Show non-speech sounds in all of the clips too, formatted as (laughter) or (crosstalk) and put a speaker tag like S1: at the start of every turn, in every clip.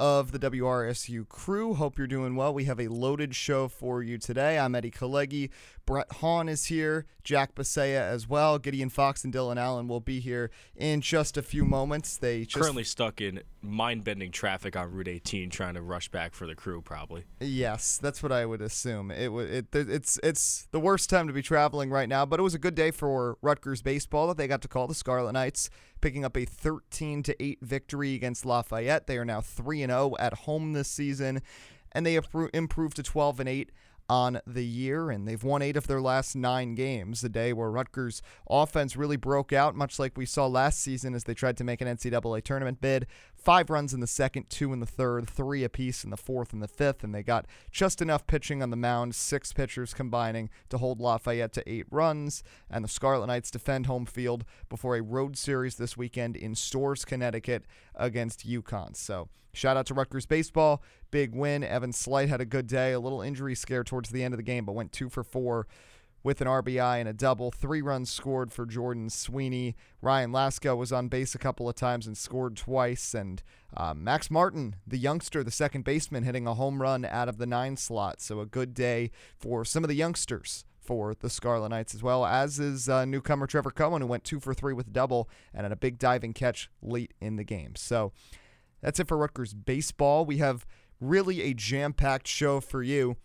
S1: of the WRSU crew. Hope you're doing well. We have a loaded show for you today. I'm Eddie Kalegi. Brett Hawn is here, Jack Bisaha as well. Gideon Fox and Dylan Allen will be here in just a few moments. They just,
S2: currently stuck in mind-bending traffic on Route 18, trying to rush back for the crew. Probably.
S1: Yes, that's what I would assume. It, it it's it's the worst time to be traveling right now, but it was a good day for Rutgers baseball that they got to call the Scarlet Knights, picking up a 13 to 8 victory against Lafayette. They are now 3 and 0 at home this season, and they have improved to 12 and 8 on the year, and they've won eight of their last nine games. The day where Rutgers' offense really broke out, much like we saw last season as they tried to make an NCAA tournament bid. Five runs in the second, two in the third, three apiece in the fourth and the fifth, and they got just enough pitching on the mound, six pitchers combining to hold Lafayette to eight runs. And the Scarlet Knights defend home field before a road series this weekend in Storrs, Connecticut against UConn. So shout out to Rutgers baseball big win. Evan Sleight had a good day, a little injury scare towards the end of the game, but went two for four with an RBI and a double. Three runs scored for Jordan Sweeney. Ryan Lasko was on base a couple of times and scored twice. And uh, Max Martin, the youngster, the second baseman, hitting a home run out of the nine slot. So a good day for some of the youngsters for the Scarlet Knights as well, as is uh, newcomer Trevor Cohen, who went two for three with a double and had a big diving catch late in the game. So that's it for Rutgers baseball. We have really a jam packed show for you.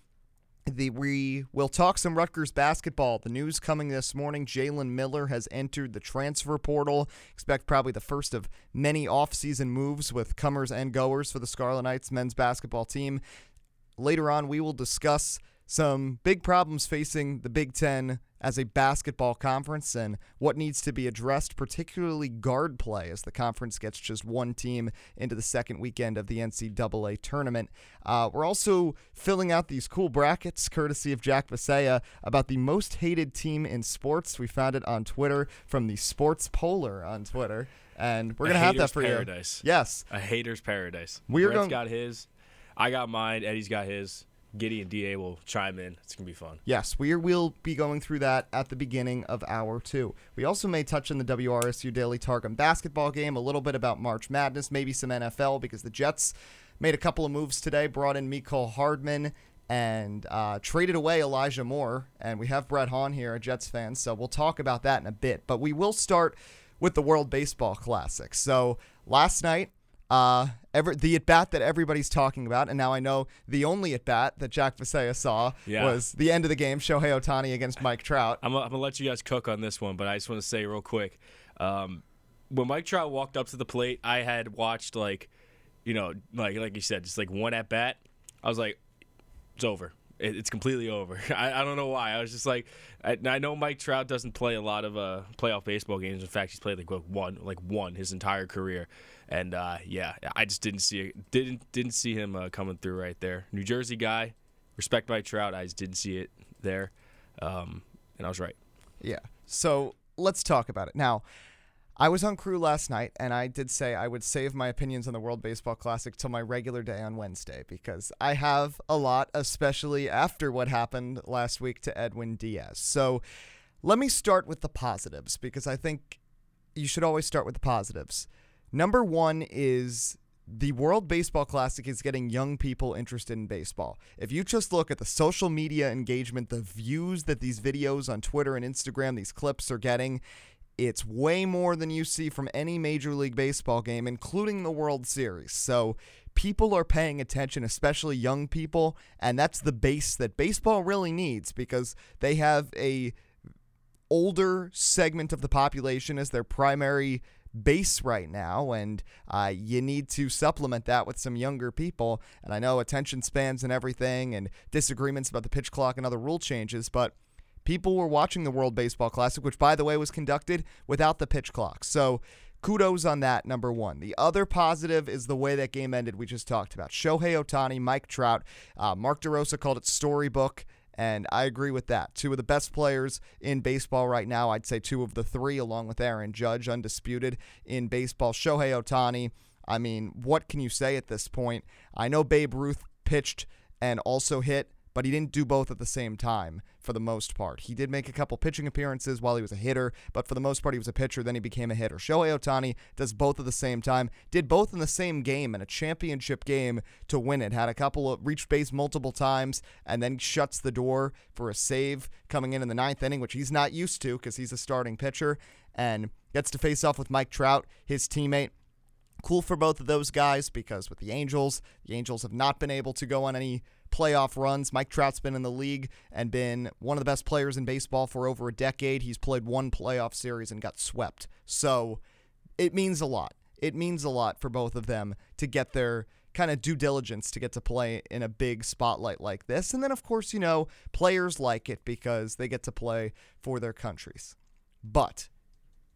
S1: The, we will talk some Rutgers basketball. The news coming this morning Jalen Miller has entered the transfer portal. Expect probably the first of many offseason moves with comers and goers for the Scarlet Knights men's basketball team. Later on, we will discuss some big problems facing the Big Ten as a basketball conference and what needs to be addressed, particularly guard play, as the conference gets just one team into the second weekend of the NCAA tournament. Uh, we're also filling out these cool brackets, courtesy of Jack Bisaha, about the most hated team in sports. We found it on Twitter from the Sports Polar on Twitter. And we're going to have that for
S2: paradise.
S1: you. Yes.
S2: A hater's paradise.
S1: We're
S2: Brett's
S1: going-
S2: got his. I got mine. Eddie's got his. Giddy and DA will chime in. It's going to be fun.
S1: Yes, we will be going through that at the beginning of hour two. We also may touch on the WRSU Daily Targum basketball game, a little bit about March Madness, maybe some NFL, because the Jets made a couple of moves today, brought in Mecole Hardman and uh, traded away Elijah Moore. And we have Brett Hawn here, a Jets fan, so we'll talk about that in a bit. But we will start with the World Baseball Classic. So last night, uh, ever the at bat that everybody's talking about, and now I know the only at bat that Jack Bisaha saw
S2: Yeah.
S1: was the end of the game, Shohei Ohtani against Mike Trout.
S2: I'm, to let you guys cook on this one, but I just want to say real quick. Um, when Mike Trout walked up to the plate, I had watched, like, you know, like like you said, just like one at bat. I was like, it's over. It, it's completely over. (laughs) I, I don't know why. I was just like, I, I know Mike Trout doesn't play a lot of uh, playoff baseball games. In fact, he's played like one, like one his entire career. And uh, yeah, I just didn't see it. Didn't didn't see him uh, coming through right there. New Jersey guy, respect Mike Trout. I just didn't see it there, um, and I was right.
S1: Yeah. So let's talk about it. Now, I was on crew last night, and I did say I would save my opinions on the World Baseball Classic till my regular day on Wednesday because I have a lot, especially after what happened last week to Edwin Diaz. So let me start with the positives because I think you should always start with the positives. Number one is the World Baseball Classic is getting young people interested in baseball. If you just look at the social media engagement, the views that these videos on Twitter and Instagram, these clips are getting, it's way more than you see from any Major League Baseball game, including the World Series. So people are paying attention, especially young people, and that's the base that baseball really needs because they have a older segment of the population as their primary base right now, and uh, you need to supplement that with some younger people. And I know attention spans and everything, and disagreements about the pitch clock and other rule changes, but people were watching the World Baseball Classic, which, by the way, was conducted without the pitch clock. So kudos on that, number one. The other positive is the way that game ended, we just talked about. Shohei Ohtani, Mike Trout, uh, Mark DeRosa called it storybook. And I agree with that. Two of the best players in baseball right now. I'd say two of the three, along with Aaron Judge, undisputed in baseball. Shohei Ohtani. I mean, what can you say at this point? I know Babe Ruth pitched and also hit, but he didn't do both at the same time for the most part. He did make a couple pitching appearances while he was a hitter, but for the most part, he was a pitcher. Then he became a hitter. Shohei Ohtani does both at the same time, did both in the same game in a championship game to win it. Had a couple of reached base multiple times, and then shuts the door for a save coming in in the ninth inning, which he's not used to because he's a starting pitcher, and gets to face off with Mike Trout, his teammate cool for both of those guys because with the Angels, the Angels have not been able to go on any playoff runs. Mike Trout's been in the league and been one of the best players in baseball for over a decade. He's played one playoff series and got swept. So it means a lot. It means a lot for both of them to get their kind of due diligence to get to play in a big spotlight like this. And then, of course, you know, players like it because they get to play for their countries. But,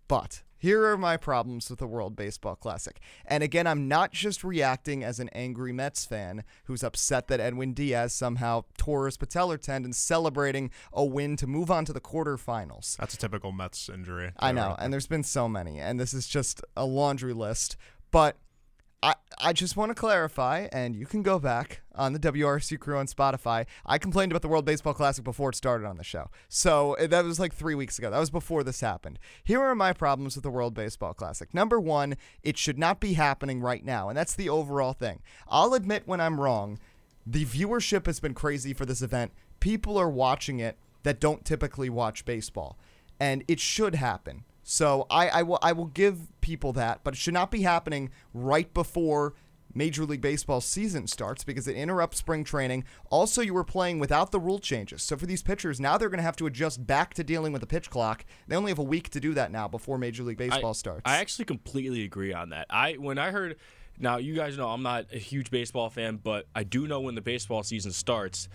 S1: but, here are my problems with the World Baseball Classic. And again, I'm not just reacting as an angry Mets fan who's upset that Edwin Diaz somehow tore his patellar tendon celebrating a win to move on to the quarterfinals.
S3: That's a typical Mets injury.
S1: I know, and there's been so many, and this is just a laundry list. But I, just want to clarify, and you can go back on the WRC crew on Spotify. I complained about the World Baseball Classic before it started on the show. So eh, that was like three weeks ago. That was before this happened. Here are my problems with the World Baseball Classic. Number one, it should not be happening right now, and that's the overall thing. I'll admit when I'm wrong. The viewership has been crazy for this event. People are watching it that don't typically watch baseball, and it should happen. So I, I will I will give people that, but it should not be happening right before Major League Baseball season starts because it interrupts spring training. Also, you were playing without the rule changes. So for these pitchers, now they're going to have to adjust back to dealing with the pitch clock. They only have a week to do that now before Major League Baseball
S2: I,
S1: starts.
S2: I actually completely agree on that. I when I heard now you guys know I'm not a huge baseball fan, but I do know when the baseball season starts.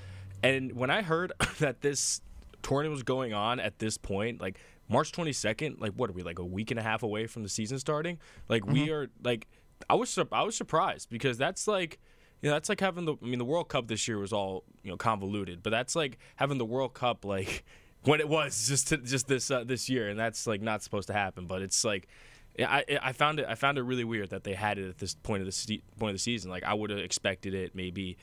S2: And when I heard (laughs) that this tournament was going on at this point, like March 22nd, like what are we like a week and a half away from the season starting? Like mm-hmm. we are like I was I was surprised because that's like you know that's like having the I mean the World Cup this year was all you know convoluted, but that's like having the World Cup like (laughs) when it was just to, just this uh, this year, and that's like not supposed to happen. But it's like I I found it I found it really weird that they had it at this point of the se- point of the season. Like I would have expected it maybe.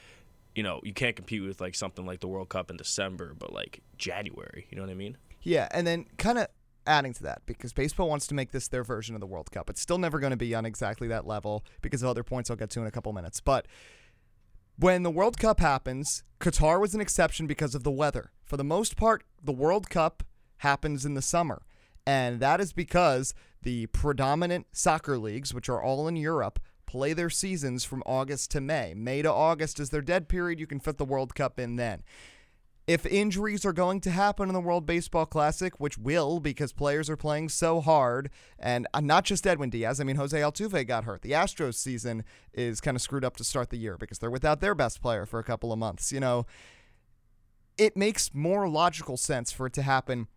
S2: You know, you can't compete with like something like the World Cup in December, but like January. You know what I mean?
S1: Yeah, and then kind of adding to that because baseball wants to make this their version of the World Cup. It's still never going to be on exactly that level because of other points I'll get to in a couple minutes. But when the World Cup happens, Qatar was an exception because of the weather. For the most part, the World Cup happens in the summer. And that is because the predominant soccer leagues, which are all in Europe, play their seasons from August to May. May to August is their dead period. You can fit the World Cup in then. If injuries are going to happen in the World Baseball Classic, which will because players are playing so hard, and uh, not just Edwin Diaz, I mean, Jose Altuve got hurt. The Astros season is kind of screwed up to start the year because they're without their best player for a couple of months. You know, it makes more logical sense for it to happen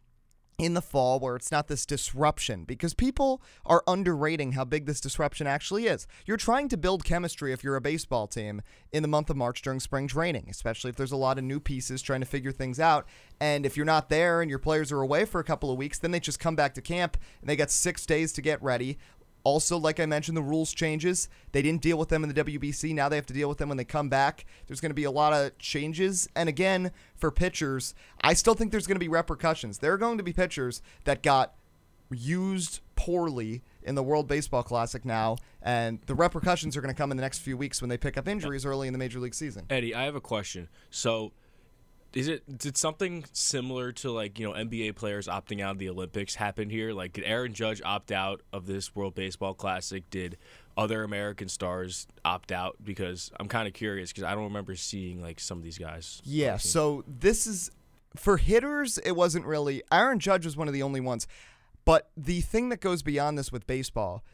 S1: in the fall where it's not this disruption because people are underrating how big this disruption actually is. You're trying to build chemistry if you're a baseball team in the month of March during spring training, especially if there's a lot of new pieces trying to figure things out. And if you're not there and your players are away for a couple of weeks, then they just come back to camp and they got six days to get ready. Also, like I mentioned, the rules changes. They didn't deal with them in the WBC. Now they have to deal with them when they come back. There's going to be a lot of changes. And again, for pitchers, I still think there's going to be repercussions. There are going to be pitchers that got used poorly in the World Baseball Classic now, and the repercussions are going to come in the next few weeks when they pick up injuries early in the major league season.
S2: Eddie, I have a question. So is it did something similar to like you know NBA players opting out of the Olympics happen here? Like did Aaron Judge opt out of this World Baseball Classic? Did other American stars opt out? Because I'm kind of curious because I don't remember seeing like some of these guys.
S1: Yeah, so this is for hitters. It wasn't really Aaron Judge was one of the only ones, but the thing that goes beyond this with baseball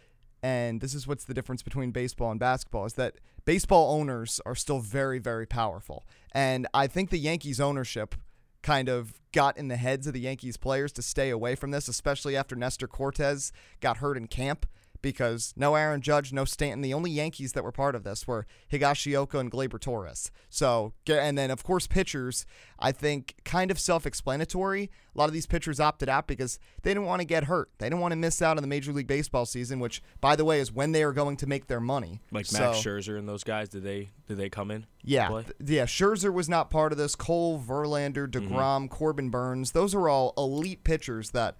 S1: and this is what's the difference between baseball and basketball is that baseball owners are still very very powerful. And i think the yankees ownership kind of got in the heads of the yankees players to stay away from this especially after nestor Cortes got hurt in camp because no Aaron Judge, no Stanton. The only Yankees that were part of this were Higashioka and Gleyber Torres. So, and then of course pitchers. I think kind of self-explanatory. A lot of these pitchers opted out because they didn't want to get hurt. They didn't want to miss out on the Major League Baseball season, which, by the way, is when they are going to make their money.
S2: Like
S1: so,
S2: Max Scherzer and those guys, did they did they come in?
S1: Yeah, th- yeah. Scherzer was not part of this. Cole, Verlander,
S2: Mm-hmm.
S1: Degrom, Corbin Burnes. Those are all elite pitchers that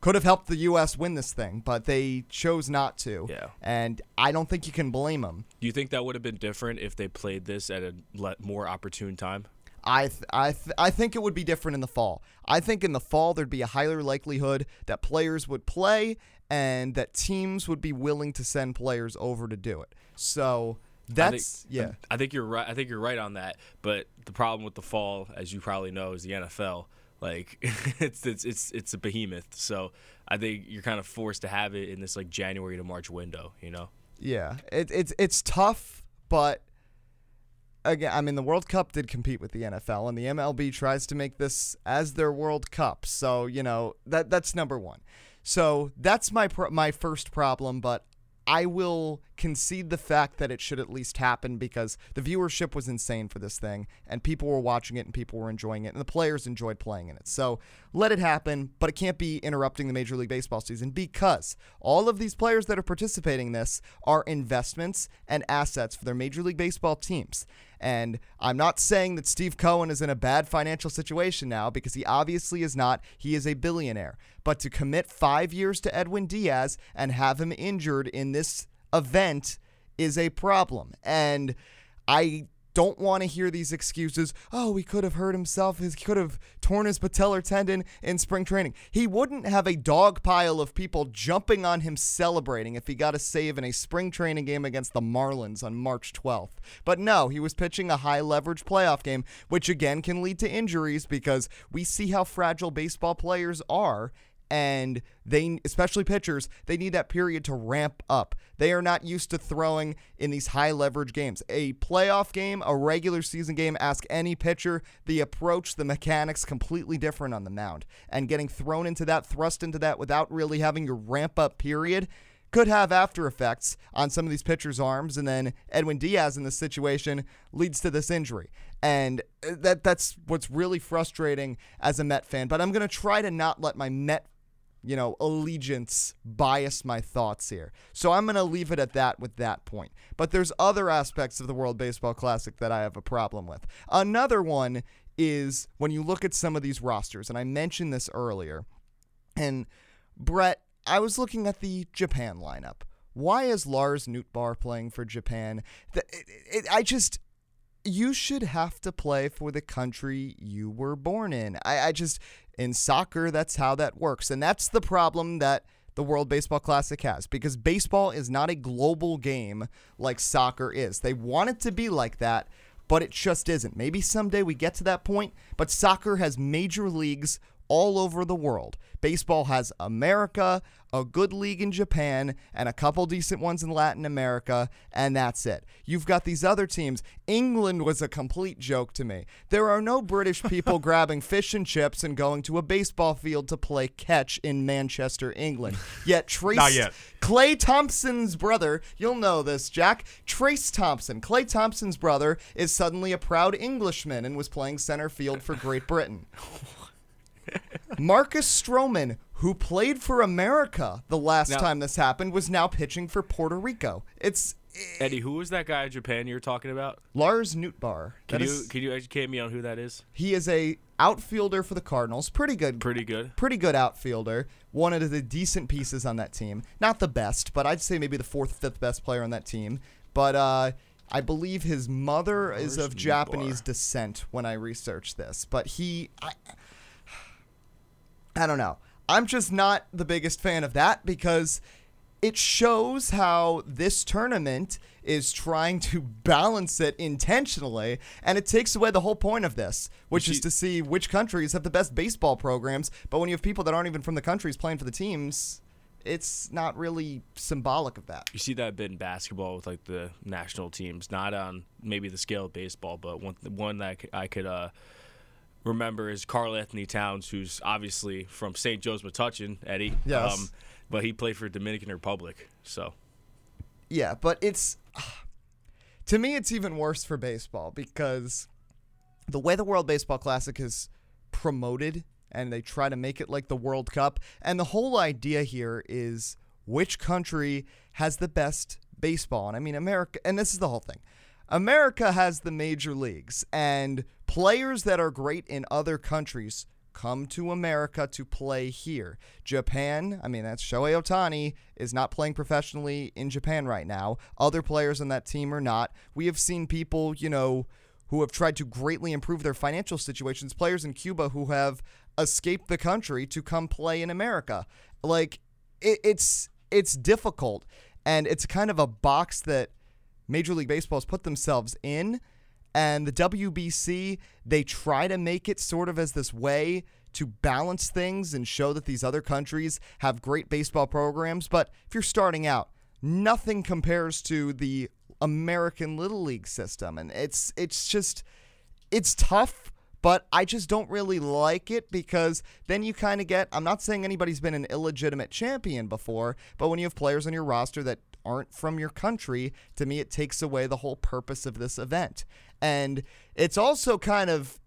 S1: could have helped the U.S. win this thing, but they chose not to.
S2: Yeah.
S1: and I don't think you can blame them.
S2: Do you think that would have been different if they played this at a more opportune time?
S1: I th- I th- I think it would be different in the fall. I think in the fall there'd be a higher likelihood that players would play and that teams would be willing to send players over to do it. So that's
S2: I think,
S1: yeah.
S2: I think you're right. I think you're right on that. But the problem with the fall, as you probably know, is the NFL. Like (laughs) it's it's it's it's a behemoth. So I think you're kind of forced to have it in this like January to March window. You know.
S1: Yeah, it, it's it's tough, but again, I mean, the World Cup did compete with the NFL, and the MLB tries to make this as their World Cup. So you know that that's number one. So that's my pro- my first problem, but I will concede the fact that it should at least happen because the viewership was insane for this thing, and people were watching it, and people were enjoying it, and the players enjoyed playing in it. So let it happen, but it can't be interrupting the Major League Baseball season because all of these players that are participating in this are investments and assets for their Major League Baseball teams. And I'm not saying that Steve Cohen is in a bad financial situation now because he obviously is not. He is a billionaire. But to commit five years to Edwin Diaz and have him injured in this event is a problem. And I don't want to hear these excuses. Oh, he could have hurt himself. He could have torn his patellar tendon in spring training. He wouldn't have a dog pile of people jumping on him celebrating if he got a save in a spring training game against the Marlins on March 12th. But no, he was pitching a high leverage playoff game, which again can lead to injuries because we see how fragile baseball players are and they especially pitchers they need that period to ramp up they are not used to throwing in these high leverage games a playoff game a regular season game ask any pitcher the approach the mechanics completely different on the mound and getting thrown into that thrust into that without really having your ramp up period could have after effects on some of these pitchers' arms, and then Edwin Diaz in this situation leads to this injury. And that that's what's really frustrating as a Met fan. But I'm gonna try to not let my Met you know, allegiance bias my thoughts here. So I'm going to leave it at that with that point. But there's other aspects of the World Baseball Classic that I have a problem with. Another one is when you look at some of these rosters, and I mentioned this earlier, and Brett, I was looking at the Japan lineup. Why is Lars Nootbaar playing for Japan? The, it, it, I just you should have to play for the country you were born in. I, I just in soccer that's how that works. And that's the problem that the World Baseball Classic has because baseball is not a global game like soccer is. They want it to be like that, but it just isn't. Maybe someday we get to that point, but soccer has major leagues all over the world. Baseball has America, a good league in Japan, and a couple decent ones in Latin America, and that's it. You've got these other teams. England was a complete joke to me. There are no British people (laughs) grabbing fish and chips and going to a baseball field to play catch in Manchester, England. Yet (laughs) Trace
S3: Not yet.
S1: Klay Thompson's brother, you'll know this, Jack. Trace Thompson, Klay Thompson's brother, is suddenly a proud Englishman and was playing center field for Great Britain. (laughs) Marcus Stroman, who played for America the last
S2: Now-
S1: time this happened, was now pitching for Puerto Rico. It's
S2: Eddie, who was that guy in Japan you were talking about?
S1: Lars Nootbaar.
S2: Can
S1: That
S2: you
S1: is-
S2: can you educate me on who that is?
S1: he is a outfielder for the Cardinals. Pretty good.
S2: Pretty good.
S1: Pretty good outfielder. One of the decent pieces on that team. Not the best, but I'd say maybe the fourth, fifth best player on that team. But uh, I believe his mother is
S2: Lars
S1: of
S2: Nootbaar.
S1: Japanese descent when I researched this. But he, I, I don't know. I'm just not the biggest fan of that because it shows how this tournament is trying to (laughs) balance it intentionally, and it takes away the whole point of this, which is to see which countries have the best baseball programs. But when you have people that aren't even from the countries playing for the teams, it's not really symbolic of that.
S2: You see that a bit in basketball with like the national teams, not on maybe the scale of baseball, but one one that I could, I could uh, remember is Karl-Anthony Towns, who's obviously from St. Joe's Metuchen, Eddie.
S1: Yes.
S2: Um, but he played for Dominican Republic. So
S1: Yeah, but it's (sighs) to me it's even worse for baseball because the way the World Baseball Classic is promoted and they try to make it like the World Cup and the whole idea here is which country has the best baseball and I mean America and this is the whole thing. America has the major leagues and players that are great in other countries come to America to play here. Japan, I mean, that's Shohei Ohtani, is not playing professionally in Japan right now. Other players on that team are not. We have seen people, you know, who have tried to greatly improve their financial situations, players in Cuba who have escaped the country to come play in America. Like, it, it's it's difficult, and it's kind of a box that Major League Baseball has put themselves in and the WBC, they try to make it sort of as this way to balance things and show that these other countries have great baseball programs. But if you're starting out, nothing compares to the American Little League system. And it's it's just it's tough, but I just don't really like it because then you kind of get I'm not saying anybody's been an illegitimate champion before, but when you have players on your roster that aren't from your country, to me it takes away the whole purpose of this event. And it's also kind of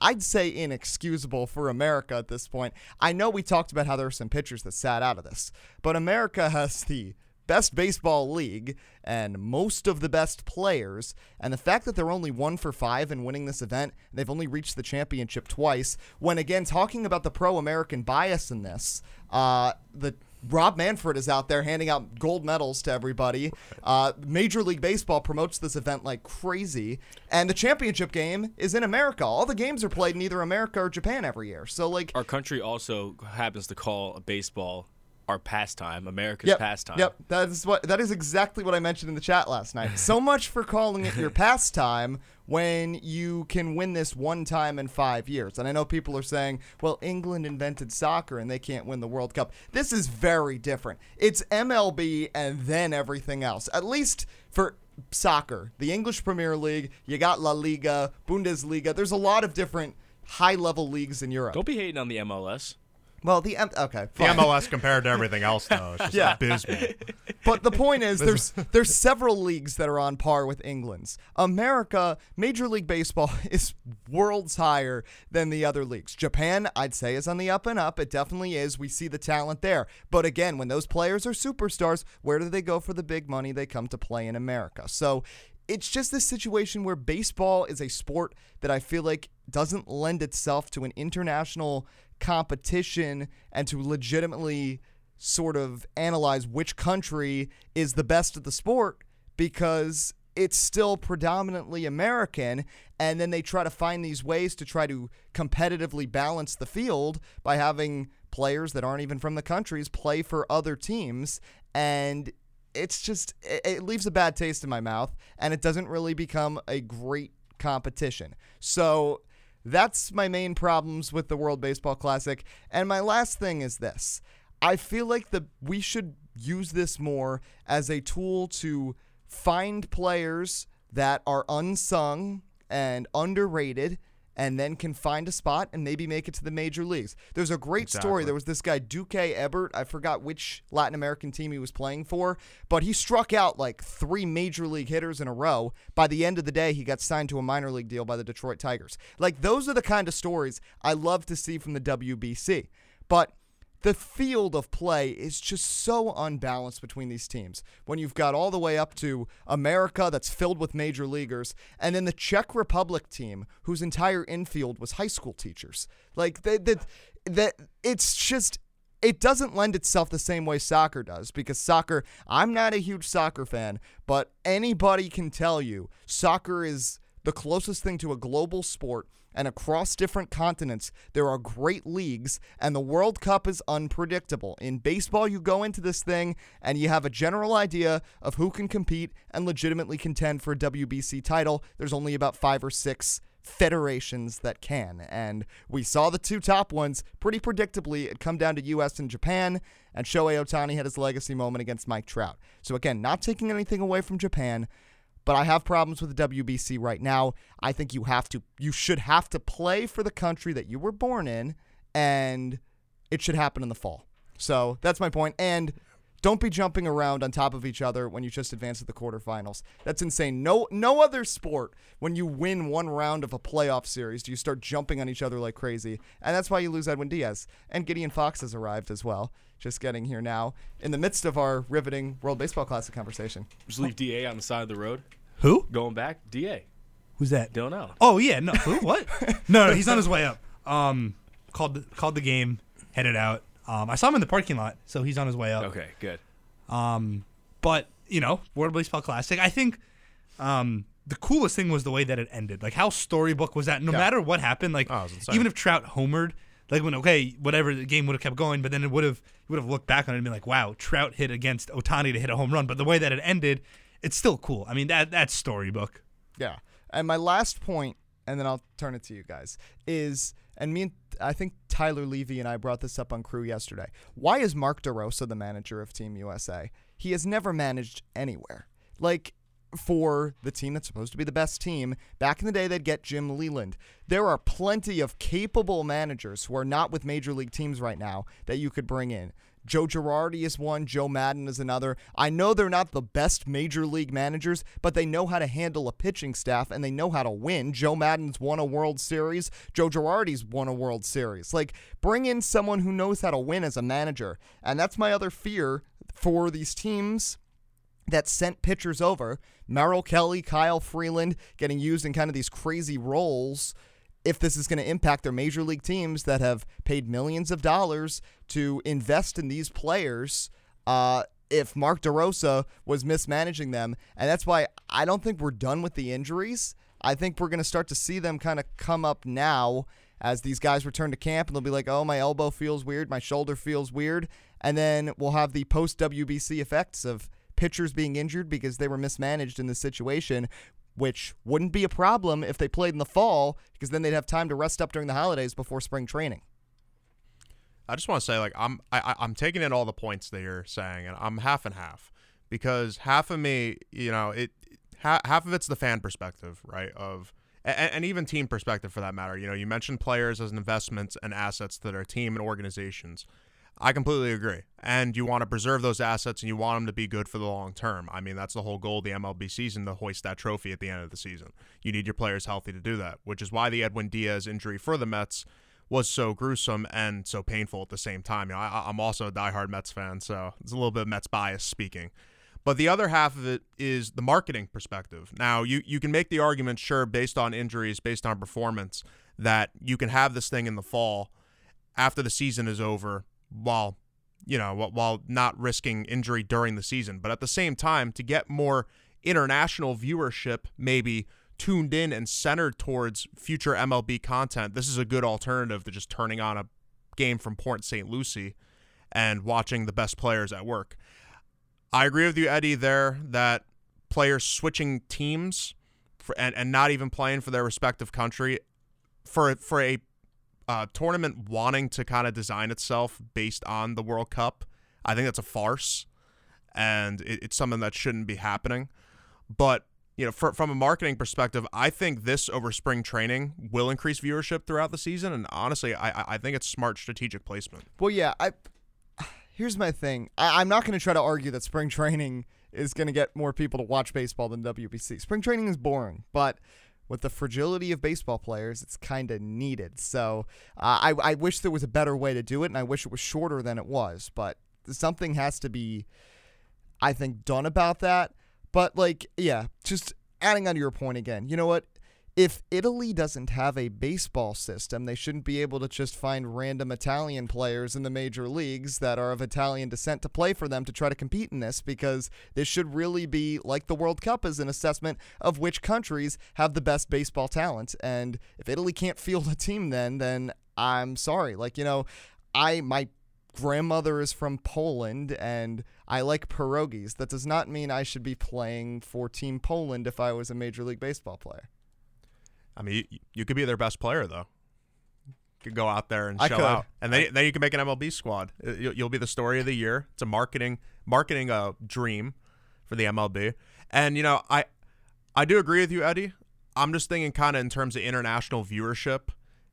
S1: I'd say inexcusable for America at this point. I know we talked about how there are some pitchers that sat out of this, but America has the best baseball league and most of the best players. And the fact that they're only one for five in winning this event, they've only reached the championship twice. When again, talking about the pro American bias in this, uh, the Rob Manfred is out there handing out gold medals to everybody. Uh, Major League Baseball promotes this event like crazy, and the championship game is in America. All the games are played in either America or Japan every year. So, like,
S2: our country also happens to call baseball our pastime, America's
S1: yep,
S2: pastime.
S1: Yep, that is what that is exactly what I mentioned in the chat last night. So (laughs) much for calling it your pastime when you can win this one time in 5 years. And I know people are saying, "Well, England invented soccer and they can't win the World Cup." This is very different. It's MLB and then everything else. At least for soccer, the English Premier League, you got La Liga, Bundesliga. There's a lot of different high-level leagues in Europe.
S2: Don't be hating on the MLS.
S1: Well, the M- okay,
S3: The
S1: fine.
S3: MLS compared to everything else, though, is just
S1: Yeah.
S3: abysmal. (laughs)
S1: But the point is, there's there's several leagues that are on par with England's. America, Major League Baseball (laughs) is worlds higher than the other leagues. Japan, I'd say, is on the up and up. It definitely is. We see the talent there. But again, when those players are superstars, where do they go for the big money? They come to play in America. So it's just this situation where baseball is a sport that I feel like doesn't lend itself to an international competition and to legitimately sort of analyze which country is the best at the sport because it's still predominantly American. And then they try to find these ways to try to competitively balance the field by having players that aren't even from the countries play for other teams. And it's just, it, it leaves a bad taste in my mouth and it doesn't really become a great competition. So that's my main problems with the World Baseball Classic. And my last thing is this. I feel like the we should use this more as a tool to find players that are unsung and underrated and then can find a spot and maybe make it to the major leagues. There's a great story. There was this guy Duque Hebbert. I forgot which Latin American team he was playing for, but he struck out like three major league hitters in a row. By the end of the day, he got signed to a minor league deal by the Detroit Tigers. Like those are the kind of stories I love to see from the WBC. But the field of play is just so unbalanced between these teams. When you've got all the way up to America that's filled with major leaguers, and then the Czech Republic team whose entire infield was high school teachers. Like that that it's just it doesn't lend itself the same way soccer does because soccer I'm not a huge soccer fan, but anybody can tell you soccer is the closest thing to a global sport and across different continents there are great leagues and the World Cup is unpredictable. In baseball you go into this thing and you have a general idea of who can compete and legitimately contend for a WBC title. There's only about 5 or 6 federations that can. And we saw the two top ones pretty predictably. It come down to US and Japan, and Shohei Ohtani had his legacy moment against Mike Trout. So again, not taking anything away from Japan, but I have problems with the WBC right now. I think you have to you should have to play for the country that you were born in and it should happen in the fall. So that's my point. And don't be jumping around on top of each other when you just advance to the quarterfinals. That's insane. No no other sport when you win one round of a playoff series do you start jumping on each other like crazy. And that's why you lose Edwin Diaz. And Gideon Fox has arrived as well. Just getting here now in the midst of our riveting World Baseball Classic conversation.
S2: Just leave Da on the side of the road.
S4: Who?
S2: Going back, Da.
S4: Who's that?
S2: Don't know.
S4: Oh yeah, no. Who? What? (laughs) no, no, he's on his way up. Um, called the, called the game, headed out. Um, I saw him in the parking lot, so he's on his way up.
S2: Okay, good.
S4: Um, but you know, World Baseball Classic. I think um, the coolest thing was the way that it ended. Like how storybook was that? No matter what happened, like
S3: Oh, it was insane.
S4: even if Trout homered, like when okay, whatever the game would have kept going, but then it would have would have looked back on it and been like, wow, Trout hit against Ohtani to hit a home run. But the way that it ended, it's still cool. I mean that that's storybook.
S1: Yeah. And my last point, and then I'll turn it to you guys, is and me and I think Tyler Levy and I brought this up on crew yesterday. Why is Mark DeRosa the manager of Team USA? He has never managed anywhere. Like for the team that's supposed to be the best team, back in the day they'd get Jim Leyland. There are plenty of capable managers who are not with major league teams right now that you could bring in. Joe Girardi is one, Joe Maddon is another. I know they're not the best major league managers, but they know how to handle a pitching staff and they know how to win. Joe Maddon's won a World Series, Joe Girardi's won a World Series. Like, bring in someone who knows how to win as a manager. And that's my other fear for these teams that sent pitchers over. Merrill Kelly, Kyle Freeland getting used in kind of these crazy roles. If this is going to impact their major league teams that have paid millions of dollars to invest in these players, uh, if Mark DeRosa was mismanaging them, and that's why I don't think we're done with the injuries. I think we're going to start to see them kind of come up now as these guys return to camp, and they'll be like, "Oh, my elbow feels weird, my shoulder feels weird," and then we'll have the post WBC effects of pitchers being injured because they were mismanaged in this situation, which wouldn't be a problem if they played in the fall because then they'd have time to rest up during the holidays before spring training.
S3: I just want to say, like, I'm I, I'm taking in all the points that you're saying, and I'm half and half because half of me, you know, it ha- half of it's the fan perspective, right? Of and, and even team perspective for that matter. You know, you mentioned players as investments and assets that are team and organizations. I completely agree. And you want to preserve those assets and you want them to be good for the long term. I mean, that's the whole goal of the MLB season to hoist that trophy at the end of the season. You need your players healthy to do that, which is why the Edwin Diaz injury for the Mets was so gruesome and so painful at the same time. You know, I, I'm also a diehard Mets fan, so it's a little bit of Mets bias speaking. But the other half of it is the marketing perspective. Now, you, you can make the argument, sure, based on injuries, based on performance, that you can have this thing in the fall after the season is over while you know while- not risking injury during the season but at the same time to get more international viewership maybe tuned in and centered towards future MLB content this is a good alternative to just turning on a game from Port St. Lucie and watching the best players at work I agree with you Eddie there that players switching teams for, and, and not even playing for their respective country for for a uh, tournament wanting to kind of design itself based on the World Cup, I think that's a farce, and it, it's something that shouldn't be happening. But you know, for, from a marketing perspective, I think this over spring training will increase viewership throughout the season, and honestly, I I- think it's smart strategic placement.
S1: Well, yeah, I here's my thing. I, I'm not going to try to argue that spring training is going to get more people to watch baseball than WBC. Spring training is boring, but with the fragility of baseball players, it's kind of needed. So uh, I, I wish there was a better way to do it, and I wish it was shorter than it was. But something has to be, I think, done about that. But like, yeah, just adding on to your point again. You know what? If Italy doesn't have a baseball system, they shouldn't be able to just find random Italian players in the major leagues that are of Italian descent to play for them to try to compete in this because this should really be like the World Cup as an assessment of which countries have the best baseball talent. And if Italy can't field a team then then I'm sorry. Like, you know, I my grandmother is from Poland and I like pierogies. That does not mean I should be playing for Team Poland if I was a Major League Baseball player.
S3: I mean, you, you could be their best player though. You could go out there and
S1: I
S3: show
S1: could.
S3: out, and then then you can make an MLB squad. Uh, You'll, you'll be the story of the year. It's a marketing marketing uh, dream for the MLB. And you know, I I do agree with you, Eddie. I'm just thinking kind of in terms of international viewership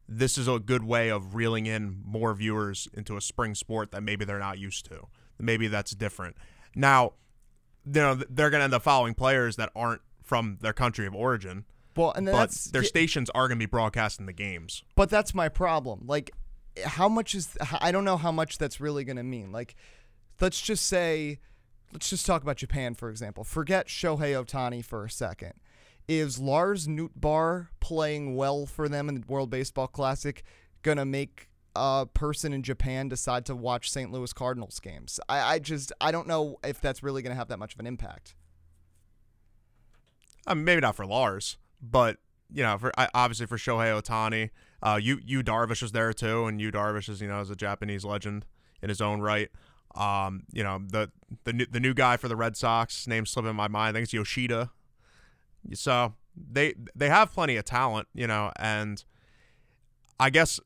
S3: this is a good way of reeling in more viewers into a spring sport that maybe they're not used to. Maybe that's different. Now, you know, they're going to end up following players that aren't from their country of origin,
S1: Well, and
S3: but
S1: that's
S3: their stations are going to be broadcasting the games.
S1: But that's my problem. Like, how much is I don't know how much that's really going to mean. Like, let's just say, let's just talk about Japan for example. Forget Shohei Ohtani for a second. Is Lars Nootbaar playing well for them in the World Baseball Classic gonna make a person in Japan decide to watch St. Louis Cardinals games? I, I just I don't know if that's really gonna have that much of an impact.
S3: I maybe not for Lars, but you know, for obviously for Shohei Ohtani, uh, you Yu Darvish was there too, and Yu Darvish is you know is a Japanese legend in his own right. Um, you know the the new, the new guy for the Red Sox, name slipping my mind. I think it's Yoshida. So they they have plenty of talent, you know, and I guess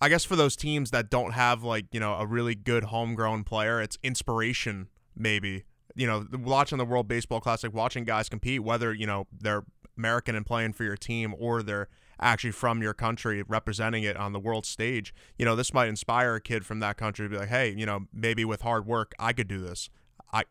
S3: I guess for those teams that don't have like you know a really good homegrown player, it's inspiration maybe. You know, watching the World Baseball Classic, watching guys compete, whether you know they're American and playing for your team or they're actually from your country representing it on the world stage. You know, this might inspire a kid from that country to be like, hey, you know, maybe with hard work, I could do this. I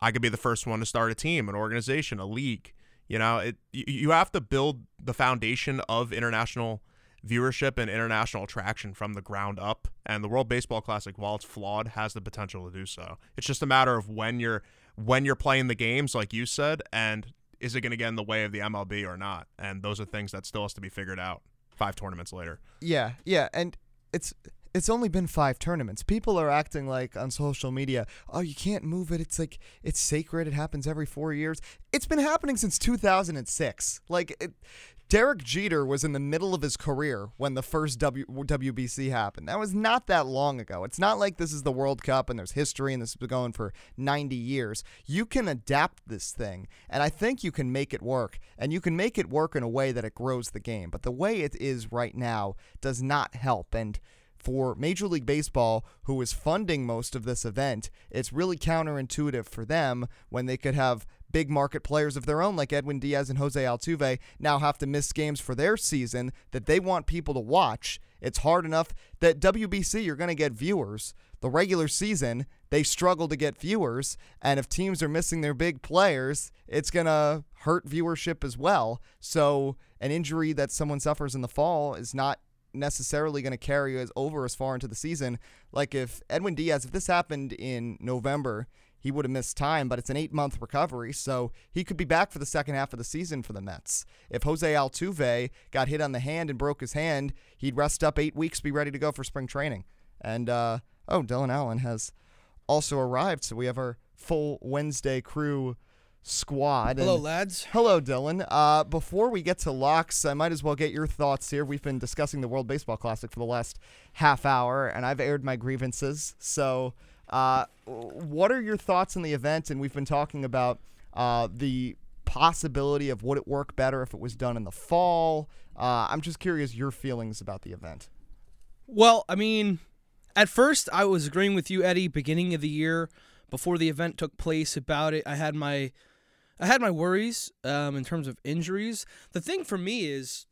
S3: I could be the first one to start a team, an organization, a league. You know, it you, have to build the foundation of international viewership and international attraction from the ground up. And the World Baseball Classic, while it's flawed, has the potential to do so. It's just a matter of when you're when you're playing the games, like you said, and is it going to get in the way of the MLB or not? And those are things that still has to be figured out. Five tournaments later.
S1: Yeah, yeah, and it's it's only been five tournaments. People are acting like on social media, oh, you can't move it. It's like it's sacred. It happens every four years. It's been happening since 2006. Like it, Derek Jeter was in the middle of his career when the first w, WBC happened. That was not that long ago. It's not like this is the World Cup and there's history and this has been going for 90 years. You can adapt this thing, and I think you can make it work. And you can make it work in a way that it grows the game. But the way it is right now does not help. And for Major League Baseball, who is funding most of this event, it's really counterintuitive for them when they could have big market players of their own, like Edwin Diaz and Jose Altuve, now have to miss games for their season that they want people to watch. It's hard enough that WBC, you're going to get viewers. The regular season, they struggle to get viewers. And if teams are missing their big players, it's going to hurt viewership as well. So, an injury that someone suffers in the fall is not necessarily going to carry us over as far into the season. Like if Edwin Diaz, if this happened in November, he would have missed time, but it's an eight month recovery, so he could be back for the second half of the season for the Mets. If Jose Altuve got hit on the hand and broke his hand, he'd rest up eight weeks, be ready to go for spring training. And, uh, oh, Dylan Allen has also arrived, so we have our full Wednesday crew squad.
S5: Hello,
S1: And-
S5: lads.
S1: Hello, Dylan. Uh, before we get to locks, I might as well get your thoughts here. We've been discussing the World Baseball Classic for the last half hour, and I've aired my grievances. So, uh, what are your thoughts on the event? And we've been talking about uh, the possibility of would it work better if it was done in the fall. Uh, I'm just curious your feelings about the event.
S5: Well, I mean, at first I was agreeing with you, Eddie. Beginning of the year, before the event took place, about it, I had my, I had my worries um, in terms of injuries. The thing for me is,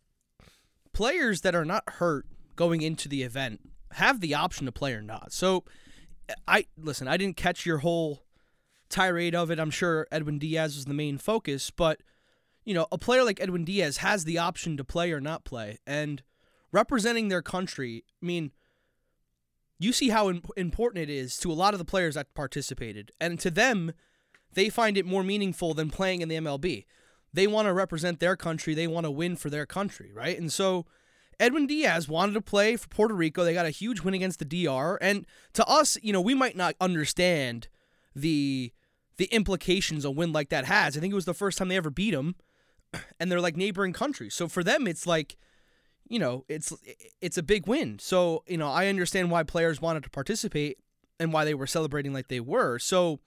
S5: players that are not hurt going into the event have the option to play or not. So, I listen. I didn't catch your whole tirade of it. I'm sure Edwin Diaz was the main focus, but you know, a player like Edwin Diaz has the option to play or not play, and representing their country. I mean, you see how im- important it is to a lot of the players that participated, and to them, they find it more meaningful than playing in the MLB. They want to represent their country. They want to win for their country, right? And so. Edwin Diaz wanted to play for Puerto Rico. They got a huge win against the DR, and to us, you know, we might not understand the the implications a win like that has. I think it was the first time they ever beat them, (clears throat) and they're like neighboring countries. So for them, it's like, you know, it's it's a big win. So you know, I understand why players wanted to participate and why they were celebrating like they were. So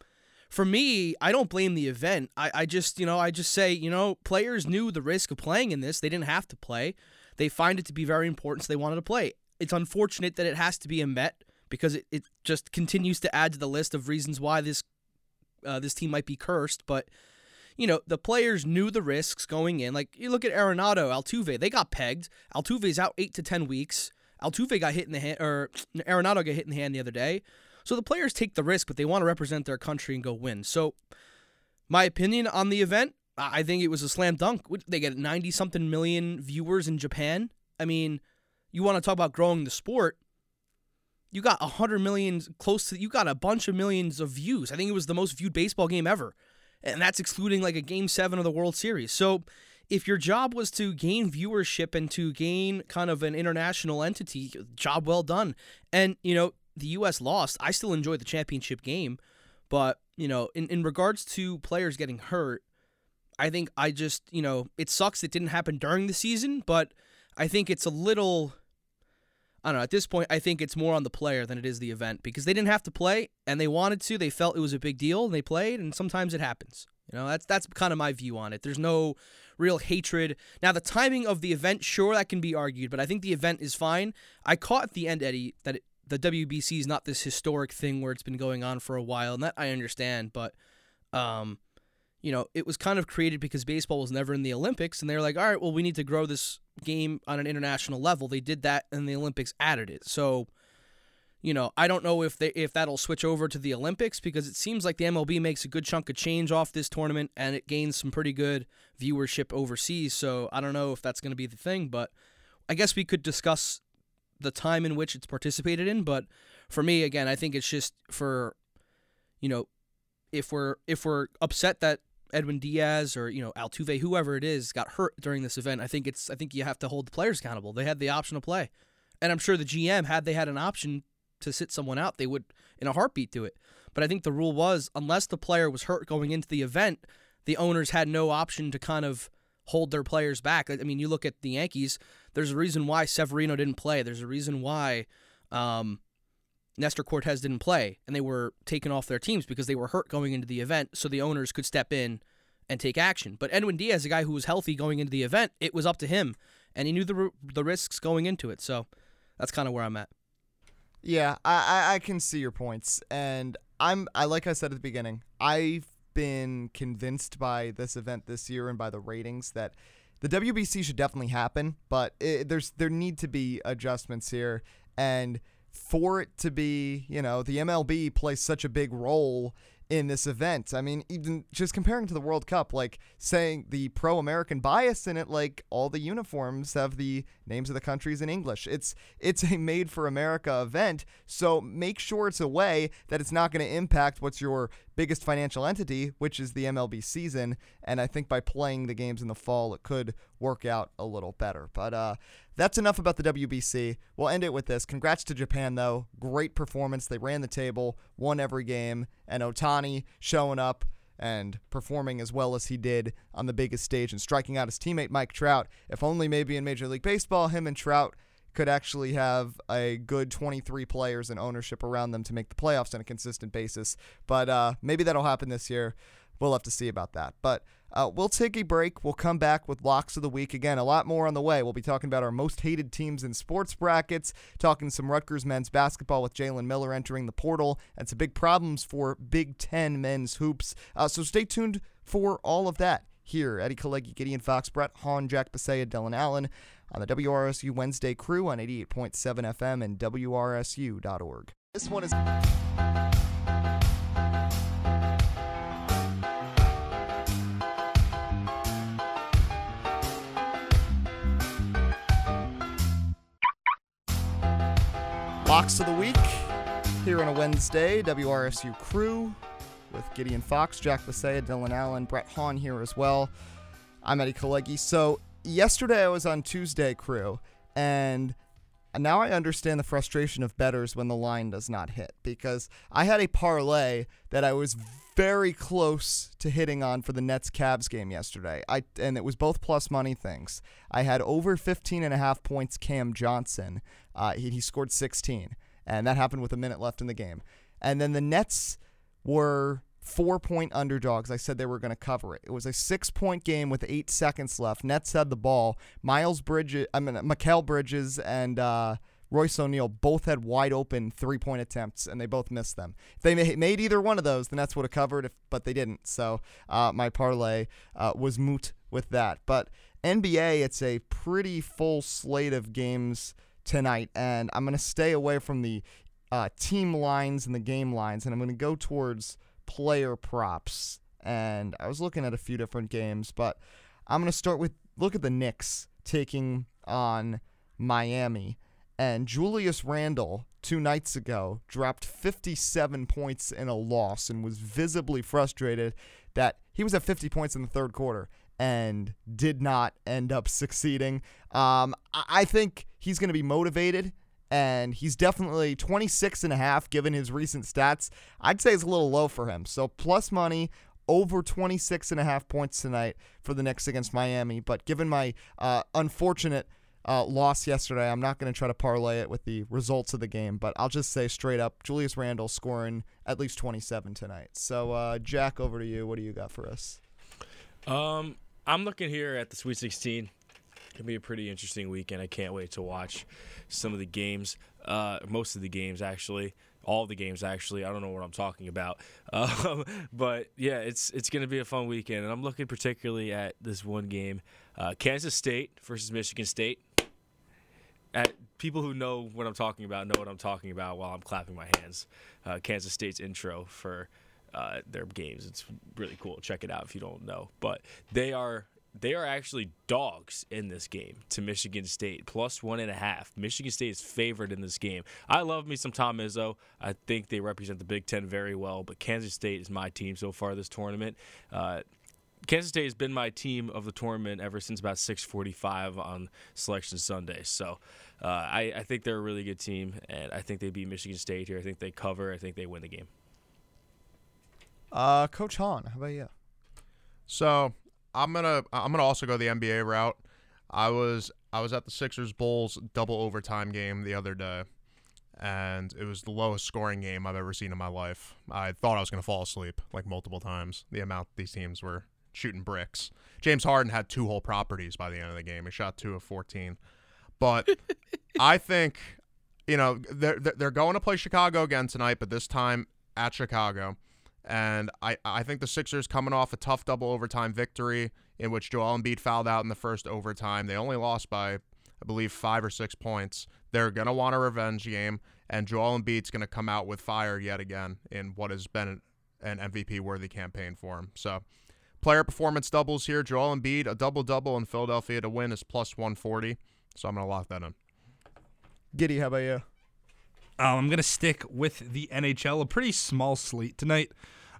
S5: for me, I don't blame the event. I, I just, you know, I just say, you know, players knew the risk of playing in this. They didn't have to play. They find it to be very important, so they wanted to play. It's unfortunate that it has to be a Met because it, it just continues to add to the list of reasons why this uh, this team might be cursed. But you know, the players knew the risks going in. Like you look at Arenado, Altuve, they got pegged. Altuve's out eight to ten weeks. Altuve got hit in the hand, or (tsk) Arenado got hit in the hand the other day. So the players take the risk, but they want to represent their country and go win. So, my opinion on the event, I think it was a slam dunk. They get 90 something million viewers in Japan. I mean, you want to talk about growing the sport. You got 100 million, close to, you got a bunch of millions of views. I think it was the most viewed baseball game ever. And that's excluding like a game seven of the World Series. So, if your job was to gain viewership and to gain kind of an international entity, job well done. And, you know, the U.S. lost. I still enjoy the championship game. But, you know, in, in regards to players getting hurt, I think I just, you know, it sucks it didn't happen during the season, but I think it's a little. I don't know. At this point, I think it's more on the player than it is the event because they didn't have to play and they wanted to. They felt it was a big deal and they played, and sometimes it happens. You know, that's that's kind of my view on it. There's no real hatred. Now, the timing of the event, sure, that can be argued, but I think the event is fine. I caught at the end, Eddie, that it, the WBC is not this historic thing where it's been going on for a while, and that I understand, but um, you know, it was kind of created because baseball was never in the Olympics, and they were like, all right, well, we need to grow this game on an international level. They did that, and the Olympics added it. So, you know, I don't know if they if that'll switch over to the Olympics because it seems like the MLB makes a good chunk of change off this tournament, and it gains some pretty good viewership overseas. So I don't know if that's going to be the thing, but I guess we could discuss the time in which it's participated in. But for me, again, I think it's just for, you know, if we're if we're upset that Edwin Diaz or you know Altuve, whoever it is, got hurt during this event, I think it's I think you have to hold the players accountable. They had the option to play, and I'm sure the GM had they had an option to sit someone out, they would in a heartbeat do it. But I think the rule was unless the player was hurt going into the event, the owners had no option to kind of hold their players back. I mean, you look at the Yankees. There's a reason why Severino didn't play. There's a reason why. Um, Nestor Cortes didn't play, and they were taken off their teams because they were hurt going into the event, so the owners could step in and take action. But Edwin Diaz, a guy who was healthy going into the event, it was up to him, and he knew the the risks going into it. So that's kind of where I'm at.
S1: Yeah, I, I I can see your points, and I'm I like I said at the beginning, I've been convinced by this event this year and by the ratings that the WBC should definitely happen, but it, there's there need to be adjustments here and for it to be, you know, the MLB plays such a big role in this event. I mean, even just comparing to the World Cup, like saying the pro American bias in it, like all the uniforms have the names of the countries in English. It's it's a made for America event, so make sure it's a way that it's not going to impact what's your biggest financial entity, which is the MLB season. And I think by playing the games in the fall, it could work out a little better. But uh, that's enough about the WBC. We'll end it with this. Congrats to Japan, though. Great performance. They ran the table, won every game, and Ohtani showing up and performing as well as he did on the biggest stage and striking out his teammate Mike Trout. If only maybe in Major League Baseball, him and Trout could actually have a good 23 players and ownership around them to make the playoffs on a consistent basis. But uh, maybe that'll happen this year. We'll have to see about that. But uh, we'll take a break. We'll come back with locks of the week. Again, a lot more on the way. We'll be talking about our most hated teams in sports brackets, talking some Rutgers men's basketball with Jalen Miller entering the portal, and some big problems for Big Ten men's hoops. Uh, so stay tuned for all of that here. Eddie Kalegi, Gideon Fox, Brett Hawn, Jack Bisaha, Dylan Allen on the WRSU Wednesday crew on 88.7 FM and WRSU.org. This one is. Locks of the Week here on a Wednesday. WRSU crew with Gideon Fox, Jack Bisaha, Dylan Allen, Brett Hawn here as well. I'm Eddie Kalegi. So, yesterday I was on Tuesday crew, and now I understand the frustration of betters when the line does not hit because I had a parlay that I was very close to hitting on for the Nets Cavs game yesterday. I and it was both plus money things. I had over 15 and a half points Cam Johnson. Uh, he, he scored 16 and that happened with a minute left in the game. And then the Nets were four point underdogs. I said they were going to cover it. It was a six point game with eight seconds left. Nets had the ball. Miles Bridges, I mean, Mikal Bridges and uh, Royce O'Neale both had wide open three point attempts, and they both missed them. If they made either one of those, the Nets would have covered, if, but they didn't. So uh, my parlay uh, was moot with that. But NBA, it's a pretty full slate of games tonight, and I'm going to stay away from the uh, team lines and the game lines, and I'm going to go towards player props. And I was looking at a few different games, but I'm going to start with look at the Knicks taking on Miami. And Julius Randle, two nights ago, dropped 57 points in a loss and was visibly frustrated that he was at 50 points in the third quarter and did not end up succeeding. Um, I think he's going to be motivated and he's definitely 26 and a half given his recent stats. I'd say it's a little low for him. So plus money over 26 and a half points tonight for the Knicks against Miami. But given my uh, unfortunate uh, loss yesterday, I'm not going to try to parlay it with the results of the game. But I'll just say straight up, Julius Randle scoring at least 27 tonight. So uh, Jack, over to you. What do you got for us?
S2: Um, I'm looking here at the Sweet 16. Gonna be a pretty interesting weekend. I can't wait to watch some of the games. Uh, most of the games actually, all the games actually. I don't know what I'm talking about. (laughs) Um, but yeah, it's it's gonna be a fun weekend, and I'm looking particularly at this one game, uh, Kansas State versus Michigan State. At people who know what I'm talking about know what I'm talking about while I'm clapping my hands. Uh, Kansas State's intro for uh, their games. It's really cool. Check it out if you don't know. But they are they are actually dogs in this game to Michigan State, plus one and a half. Michigan State is favored in this game. I love me some Tom Izzo. I think they represent the Big Ten very well, but Kansas State is my team so far this tournament. Uh, Kansas State has been my team of the tournament ever since about 6:45 on Selection Sunday. So uh, I, I think they're a really good team, and I think they beat Michigan State here. I think they cover. I think they win the game.
S1: Uh, Coach Hawn, how about you?
S3: So I'm gonna I'm gonna also go the NBA route. I was I was at the Sixers Bulls double overtime game the other day, and it was the lowest scoring game I've ever seen in my life. I thought I was gonna fall asleep like multiple times. The amount these teams were shooting bricks. James Harden had two whole properties by the end of the game. He shot two of 14, but (laughs) I think you know they're they're going to play Chicago again tonight, but this time at Chicago. And I, I think the Sixers coming off a tough double overtime victory in which Joel Embiid fouled out in the first overtime. They only lost by, I believe, five or six points. They're going to want a revenge game, and Joel Embiid's going to come out with fire yet again in what has been an MVP worthy campaign for him. So, player performance doubles here. Joel Embiid, a double double in Philadelphia to win is plus 140. So, I'm going to lock that in.
S1: Giddy, how about you?
S4: Um, I'm gonna stick with the NHL. A pretty small slate tonight.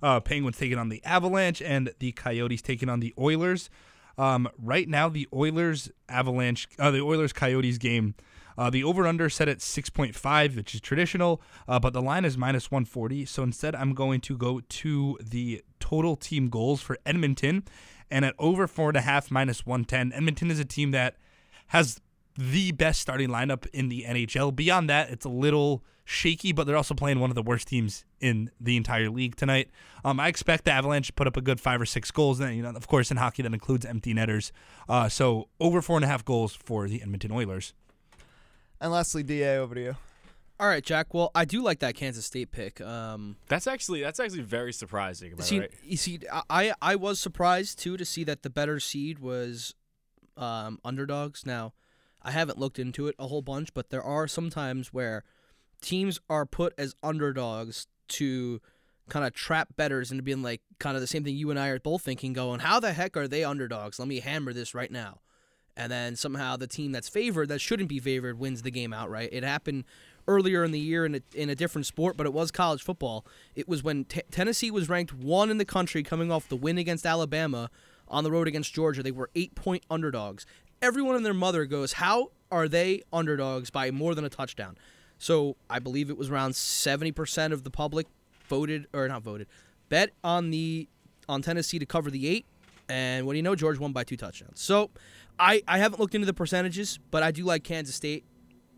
S4: Uh, Penguins taking on the Avalanche and the Coyotes taking on the Oilers. Um, right now, the Oilers Avalanche, uh, the Oilers Coyotes game, uh, the over under set at 6.5, which is traditional, uh, but the line is minus 140. So instead, I'm going to go to the total team goals for Edmonton, and at over four and a half minus 110. Edmonton is a team that has the best starting lineup in the NHL. Beyond that, it's a little shaky, but they're also playing one of the worst teams in the entire league tonight. Um, I expect the Avalanche to put up a good five or six goals. And you know, of course, in hockey that includes empty netters. Uh, so over four and a half goals for the Edmonton Oilers.
S1: And lastly, Da, over to you.
S5: All right, Jack. Well, I do like that Kansas State pick. Um,
S2: That's actually that's actually very surprising. Am I
S5: see,
S2: right?
S5: you see, I I was surprised too to see that the better seed was um, underdogs. Now, I haven't looked into it a whole bunch, but there are some times where teams are put as underdogs to kind of trap betters into being like kind of the same thing you and I are both thinking, going, how the heck are they underdogs? Let me hammer this right now. And then somehow the team that's favored, that shouldn't be favored, wins the game outright. It happened earlier in the year in a, in a different sport, but it was college football. It was when t- Tennessee was ranked one in the country coming off the win against Alabama on the road against Georgia. They were eight point underdogs. Everyone and their mother goes, How are they underdogs by more than a touchdown? So I believe it was around 70% of the public voted, or not voted, bet on the on Tennessee to cover the eight. And what do you know? George won by two touchdowns. So I, I haven't looked into the percentages, but I do like Kansas State.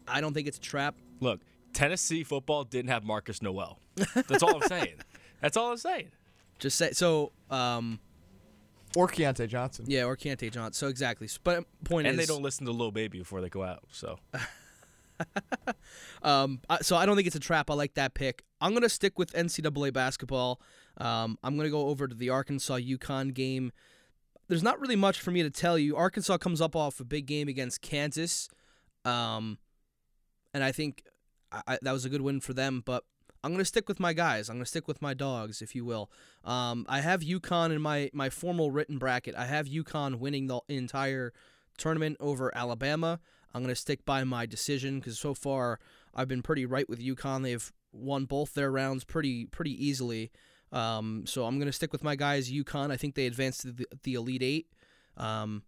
S5: I don't think it's a trap.
S2: Look, Tennessee football didn't have Markquis Nowell. That's all I'm saying. (laughs) That's all I'm saying.
S5: Just say so. Um,
S1: Or Keyontae Johnson.
S5: yeah, or Kante John. So exactly. But point
S2: And
S5: is,
S2: they don't listen to Lil Baby before they go out. So (laughs) (laughs)
S5: um, so I don't think it's a trap. I like that pick. I'm gonna stick with NCAA basketball. Um, I'm gonna go over to the Arkansas UConn game. There's not really much for me to tell you. Arkansas comes up off a big game against Kansas, um, and I think I, I, that was a good win for them. But I'm gonna stick with my guys. I'm gonna stick with my dogs, if you will. Um, I have UConn in my my formal written bracket. I have UConn winning the entire tournament over Alabama. I'm gonna stick by my decision because so far I've been pretty right with UConn. They've won both their rounds pretty pretty easily. Um, so I'm gonna stick with my guys. UConn. I think they advanced to the, the Elite Eight. Um,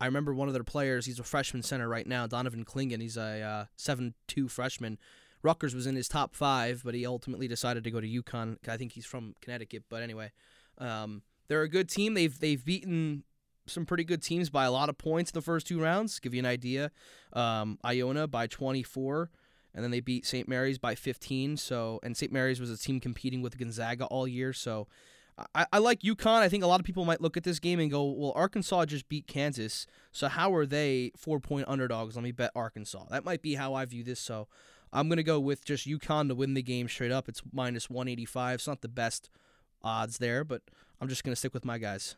S5: I remember one of their players. He's a freshman center right now, Donovan Clingan. He's a uh, seven-two freshman. Rutgers was in his top five, but he ultimately decided to go to UConn. I think he's from Connecticut, but anyway, um, they're a good team. They've they've beaten some pretty good teams by a lot of points in the first two rounds. Give you an idea, um, Iona by 24, and then they beat St. Mary's by 15. So, and St. Mary's was a team competing with Gonzaga all year. So, I, I like UConn. I think a lot of people might look at this game and go, "Well, Arkansas just beat Kansas, so how are they four point underdogs? Let me bet Arkansas." That might be how I view this. So, I'm gonna go with just UConn to win the game straight up. It's minus 185. It's not the best odds there, but I'm just gonna stick with my guys.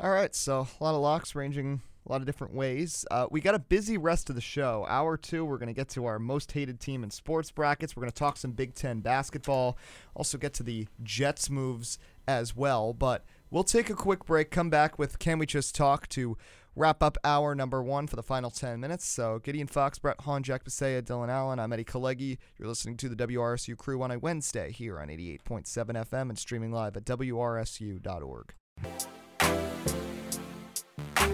S1: All right, so a lot of locks ranging a lot of different ways. Uh, we got a busy rest of the show. Hour two, we're going to get to our most hated team in sports brackets. We're going to talk some Big Ten basketball, also get to the Jets moves as well. But we'll take a quick break, come back with Can We Just Talk to wrap up hour number one for the final 10 minutes. So Gideon Fox, Brett Hawn, Jack Bisaha, Dylan Allen, I'm Eddie Kalegi. You're listening to the WRSU crew on a Wednesday here on 88.7 FM and streaming live at WRSU.org.
S6: Can